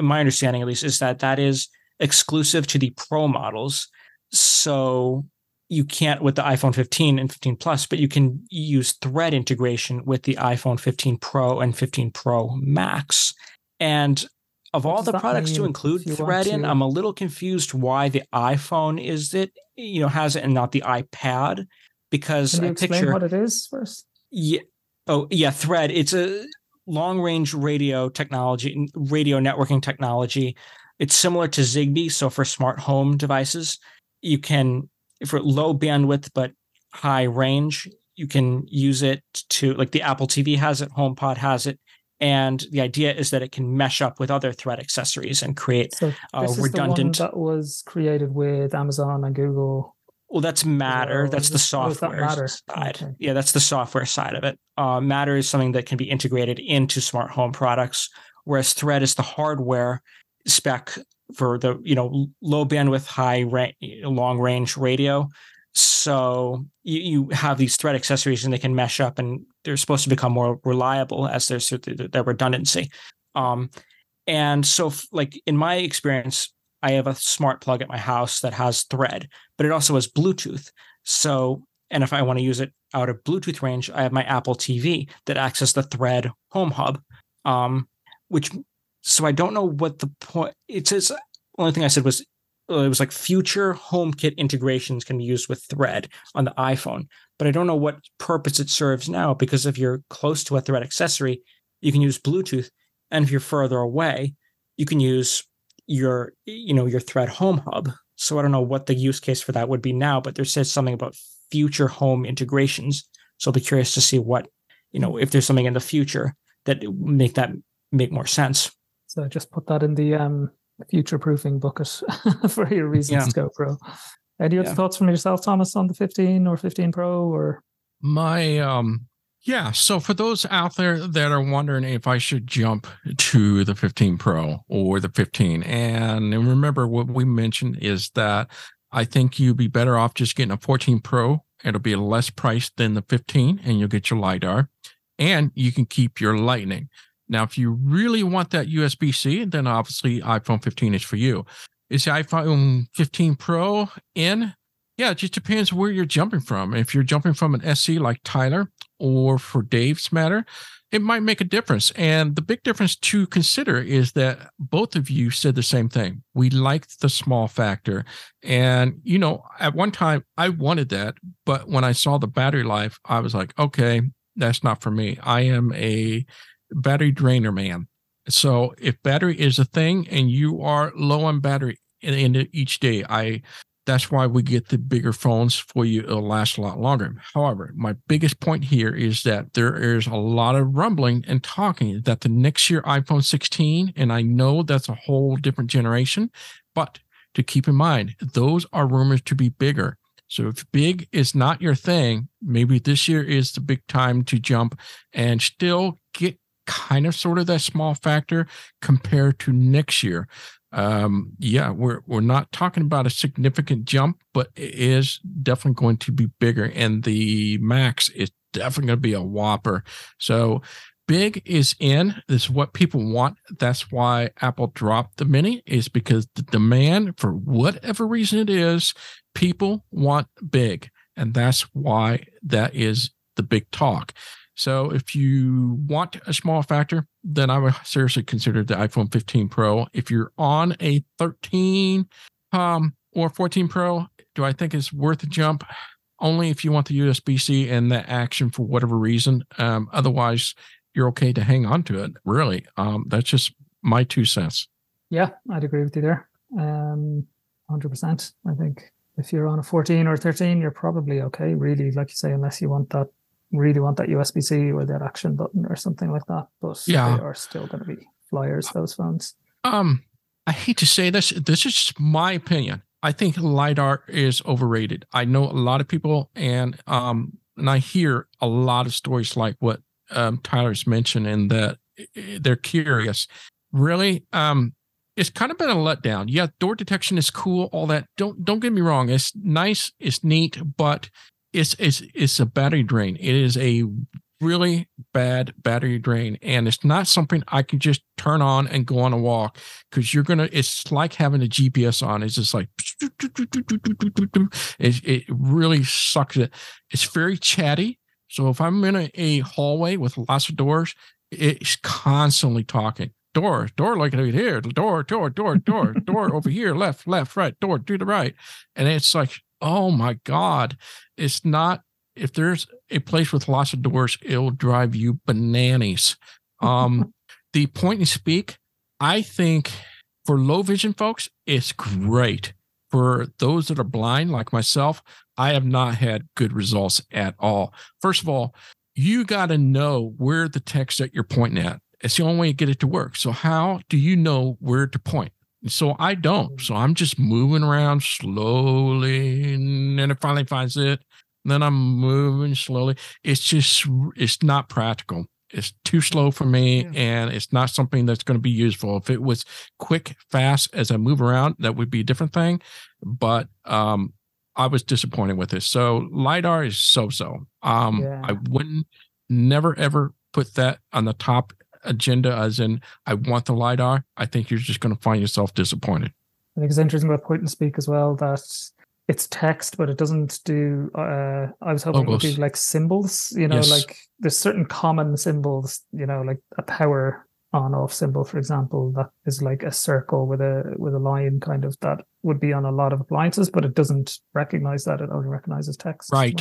my understanding at least is that that is exclusive to the Pro models. So you can't with the iPhone 15 and 15 Plus, but you can use Thread integration with the iPhone 15 Pro and 15 Pro Max. And of all the products to include thread in, I'm a little confused why the iPhone is it, you know, has it and not the iPad. Because Can you I explain picture what it is first. Yeah. Oh, yeah. Thread. It's a long range radio technology, radio networking technology. It's similar to Zigbee. So for smart home devices, you can, for low bandwidth but high range, you can use it to, like the Apple TV has it, HomePod has it. And the idea is that it can mesh up with other thread accessories and create so uh, redundant. that was created with Amazon and Google. Well, that's Matter. That's the software that side. Okay. Yeah, that's the software side of it. Uh, Matter is something that can be integrated into smart home products, whereas Thread is the hardware spec for the you know low bandwidth, high ra- long range radio. So you, you have these thread accessories and they can mesh up and they're supposed to become more reliable as there's their redundancy. Um, and so, like in my experience, I have a smart plug at my house that has Thread, but it also has Bluetooth. So, and if I want to use it out of Bluetooth range, I have my Apple TV that access the Thread Home Hub, um, which so I don't know what the point. It says only thing I said was uh, it was like future HomeKit integrations can be used with Thread on the iPhone, but I don't know what purpose it serves now because if you're close to a Thread accessory, you can use Bluetooth, and if you're further away, you can use your you know your Thread Home Hub. So I don't know what the use case for that would be now, but there says something about future home integrations. So I'll be curious to see what you know if there's something in the future that make that make more sense. So just put that in the um future proofing bucket (laughs) for your reasons yeah. Pro. Any other yeah. thoughts from yourself, Thomas, on the 15 or 15 Pro or my um yeah, so for those out there that are wondering if I should jump to the 15 Pro or the 15, and remember what we mentioned is that I think you'd be better off just getting a 14 Pro. It'll be less price than the 15, and you'll get your LiDAR, and you can keep your Lightning. Now, if you really want that USB C, then obviously iPhone 15 is for you. Is the iPhone 15 Pro in? Yeah, it just depends where you're jumping from. If you're jumping from an SE like Tyler or for Dave's matter, it might make a difference. And the big difference to consider is that both of you said the same thing. We liked the small factor. And, you know, at one time I wanted that. But when I saw the battery life, I was like, okay, that's not for me. I am a battery drainer man. So if battery is a thing and you are low on battery in, in each day, I that's why we get the bigger phones for you. It'll last a lot longer. However, my biggest point here is that there is a lot of rumbling and talking that the next year iPhone 16, and I know that's a whole different generation, but to keep in mind, those are rumors to be bigger. So if big is not your thing, maybe this year is the big time to jump and still get kind of sort of that small factor compared to next year. Um, yeah, we're we're not talking about a significant jump, but it is definitely going to be bigger, and the max is definitely going to be a whopper. So big is in. This is what people want. That's why Apple dropped the mini, is because the demand for whatever reason it is, people want big. And that's why that is the big talk. So if you want a small factor, then I would seriously consider the iPhone 15 Pro. If you're on a 13 um, or 14 Pro, do I think it's worth a jump? Only if you want the USB C and the action for whatever reason. Um, otherwise, you're okay to hang on to it. Really, um, that's just my two cents. Yeah, I'd agree with you there. Um, 100%. I think if you're on a 14 or 13, you're probably okay, really, like you say, unless you want that, really want that USB C or that action button or something like that. But yeah. they are still going to be flyers, those phones. Um, I hate to say this, this is my opinion. I think LiDAR is overrated. I know a lot of people and um and I hear a lot of stories like what um, Tyler's mentioned and that they're curious. Really, um, it's kind of been a letdown. Yeah, door detection is cool, all that. Don't don't get me wrong. It's nice, it's neat, but it's it's it's a battery drain. It is a really bad battery drain and it's not something i can just turn on and go on a walk because you're gonna it's like having a gps on it's just like it, it really sucks it it's very chatty so if I'm in a, a hallway with lots of doors, it's constantly talking. Door, door, like here, door, door, door, door, door over here, left, left, right, door to the right. And it's like, oh my God. It's not if there's a place with lots of doors, it'll drive you bananas. Um, (laughs) the point and speak, I think for low vision folks, it's great. For those that are blind, like myself, I have not had good results at all. First of all, you got to know where the text that you're pointing at. It's the only way to get it to work. So, how do you know where to point? So, I don't. So, I'm just moving around slowly, and then it finally finds it. Then I'm moving slowly. It's just, it's not practical. It's too slow for me, yeah. and it's not something that's going to be useful. If it was quick, fast as I move around, that would be a different thing. But um, I was disappointed with this. So lidar is so so. Um, yeah. I wouldn't never ever put that on the top agenda as in I want the lidar. I think you're just going to find yourself disappointed. I think it's interesting about point and speak as well that it's text, but it doesn't do. Uh, I was hoping Logos. it would be like symbols. You know, yes. like there's certain common symbols. You know, like a power on off symbol, for example, that is like a circle with a with a line kind of that would be on a lot of appliances, but it doesn't recognize that. It only recognizes text. Right.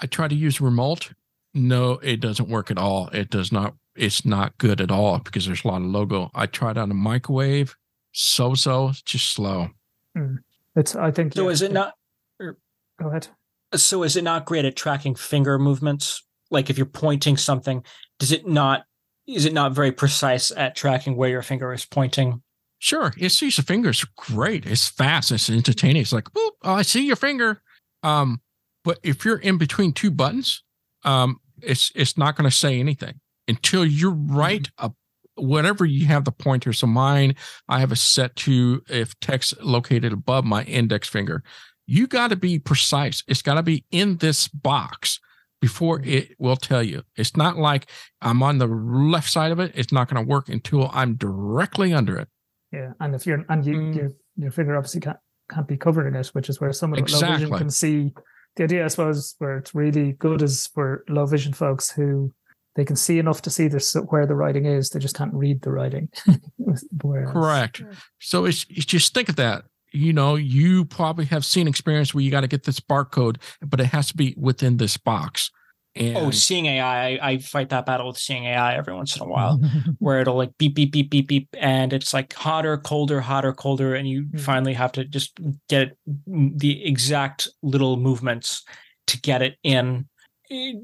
I try to use remote. No, it doesn't work at all. It does not. It's not good at all because there's a lot of logo. I tried on a microwave. So so, just slow. Mm. It's. I think. So yeah, is it not? Or, go ahead. So is it not great at tracking finger movements? Like if you're pointing something, does it not is it not very precise at tracking where your finger is pointing? Sure, it sees the fingers. Great, it's fast. It's entertaining. It's like, oh, I see your finger. Um, but if you're in between two buttons, um, it's it's not going to say anything until you're right mm-hmm. up whatever you have the pointer. So mine, I have a set to if text located above my index finger. You got to be precise. It's got to be in this box before it will tell you. It's not like I'm on the left side of it. It's not going to work until I'm directly under it. Yeah, and if you're and you, mm. your your finger obviously can't can't be covering it, which is where someone exactly. with low vision can see. The idea, I suppose, where it's really good is for low vision folks who they can see enough to see this where the writing is. They just can't read the writing. (laughs) Whereas, Correct. So it's, it's just think of that you know, you probably have seen experience where you got to get this barcode, but it has to be within this box. Oh, and oh, Seeing AI, I, I, fight that battle with Seeing AI every once in a while, (laughs) where it'll like beep, beep, beep, beep, beep, and it's like hotter, colder, hotter, colder, and you mm-hmm. finally have to just get the exact little movements to get it in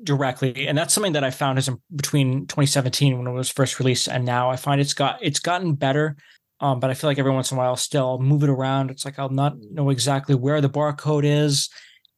directly and that's something that i found is between 2017 when it was first released and now i find it's got it's gotten better um, but I feel like every once in a while, still I'll move it around. It's like I'll not know exactly where the barcode is,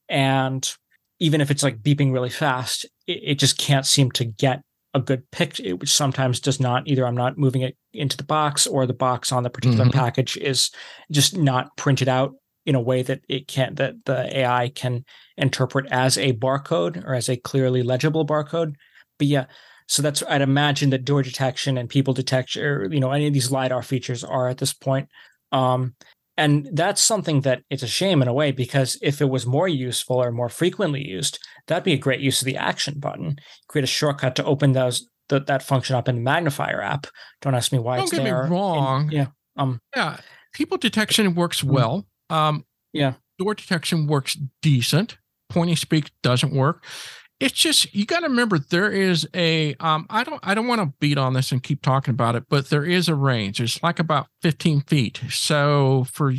and even if it's like beeping really fast, it, it just can't seem to get a good picture, which sometimes does not. Either I'm not moving it into the box, or the box on the particular Mhm. package is just not printed out in a way that it can that the AI can interpret as a barcode or as a clearly legible barcode. But yeah, so that's I'd imagine that door detection and people detection, or you know, any of these lidar features are at this point. Um, and that's something that it's a shame in a way because if it was more useful or more frequently used, that'd be a great use of the action button. Create a shortcut to open those th- that function up in the magnifier app. Don't ask me why Don't it's get me there. And- wrong. yeah. Um. Yeah, people detection works Mm. well. Um, Yeah. door detection works decent. Point and Speak doesn't work. It's just you got to remember there is a. Um, I don't. I don't want to beat on this and keep talking about it, but there is a range. It's like about 15 feet. So for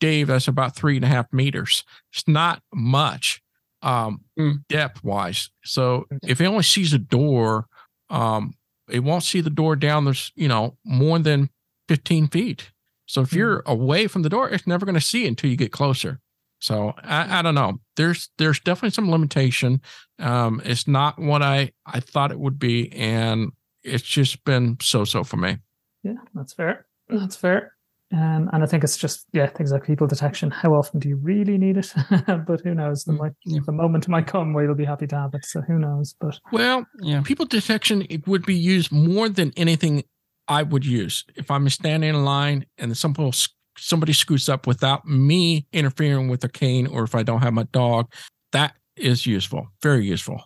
Dave, that's about three and a half meters. It's not much, um, Mm. depth wise. So if it only sees a door, um, it won't see the door down. There's you know more than 15 feet. So if you're away from the door, it's never going to see it until you get closer. So I, I don't know. There's there's definitely some limitation. Um, it's not what I I thought it would be, and it's just been so so for me. Yeah, that's fair. That's fair. Um, and I think it's just yeah, things like people detection. How often do you really need it? (laughs) but who knows? The, Mm, might, yeah. the moment might come where you'll be happy to have it. So who knows? But Well, Yeah. people detection it would be used more than anything I would use if I'm standing in line and somebody somebody scoots up without me interfering with a cane, or if I don't have my dog. That is useful, very useful.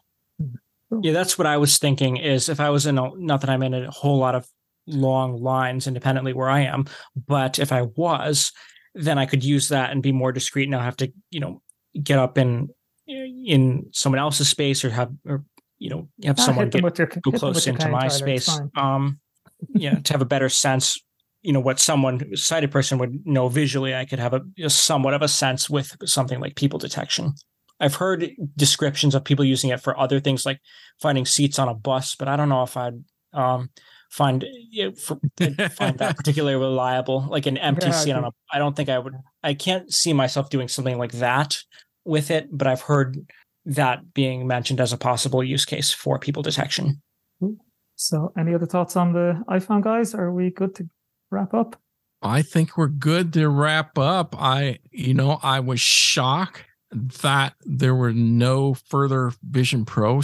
Yeah, that's what I was thinking. Is if I was in a not that I'm in a whole lot of long lines independently where I am, but if I was, then I could use that and be more discreet. and Now have to you know get up in in someone else's space or have or you know have someone get with your, go close into my Tyler, space. fine. Um, Um, yeah, to have a better sense, you know, what someone sighted person would know visually. I could have a, a somewhat of a sense with something like people detection. I've heard descriptions of people using it for other things like finding seats on a bus, but I don't know if I'd um, find yeah, for, (laughs) find that particularly reliable. Like an empty Yeah, seat on a, I don't think I would. I can't see myself doing something like that with it, but I've heard that being mentioned as a possible use case for people detection. So any other thoughts on the iPhone, guys? Are we good to wrap up? I think we're good to wrap up. I, you know, I was shocked that there were no further Vision Pro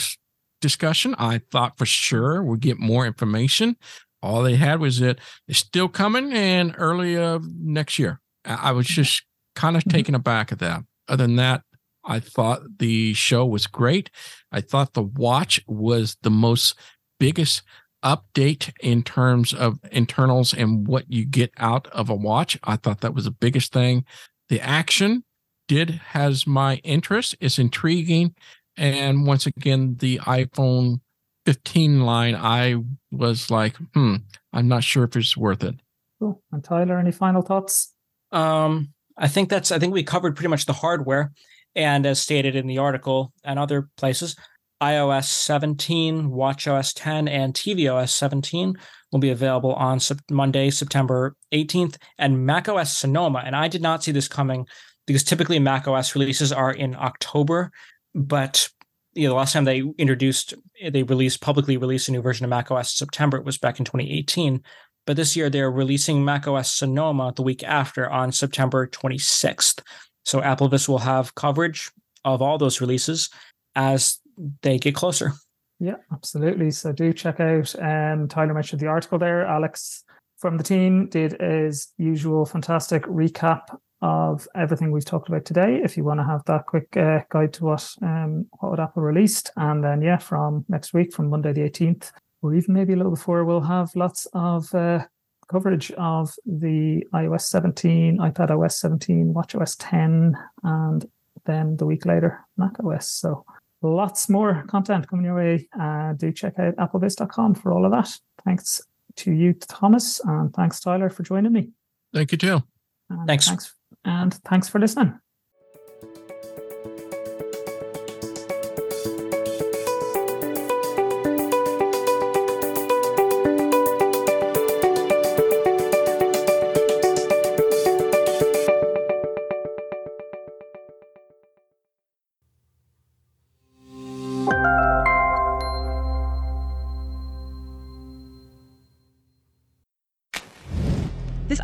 discussion. I thought for sure we'd get more information. All they had was that it's still coming and early of next year. I was just kind of Mhm. taken aback at that. Other than that, I thought the show was great. I thought the watch was the most biggest update in terms of internals and what you get out of a watch. I thought that was the biggest thing. The action did has my interest. It's intriguing. And once again, the iPhone 15 line, I was like, hmm, I'm not sure if it's worth it. Cool. And Tyler, any final thoughts? Um, I think that's. I think we covered pretty much the hardware, and as stated in the article and other places, iOS 17, WatchOS 10, and tvOS 17 will be available on Monday, September 18th, and macOS Sonoma. And I did not see this coming because typically macOS releases are in October, but you know, the last time they introduced, they released publicly released a new version of macOS in September. It was back in 2018. But this year they're releasing macOS Sonoma the week after on September 26th. So Applevis will have coverage of all those releases as they get closer. Yeah, absolutely. So do check out. Um, Tyler mentioned the article there. Alex from the team did his usual fantastic recap of everything we've talked about today. If you want to have that quick uh, guide to what um, what Apple released, and then yeah, from next week, from Monday the eighteenth, or even maybe a little before, we'll have lots of uh, coverage of the iOS 17, iPad OS 17, WatchOS 10, and then the week later, macOS. So lots more content coming your way. Uh, do check out applevis.com for all of that. Thanks to you, Thomas, and thanks, Tyler, for joining me. Thank you, too. And Thanks. Thanks, and thanks for listening.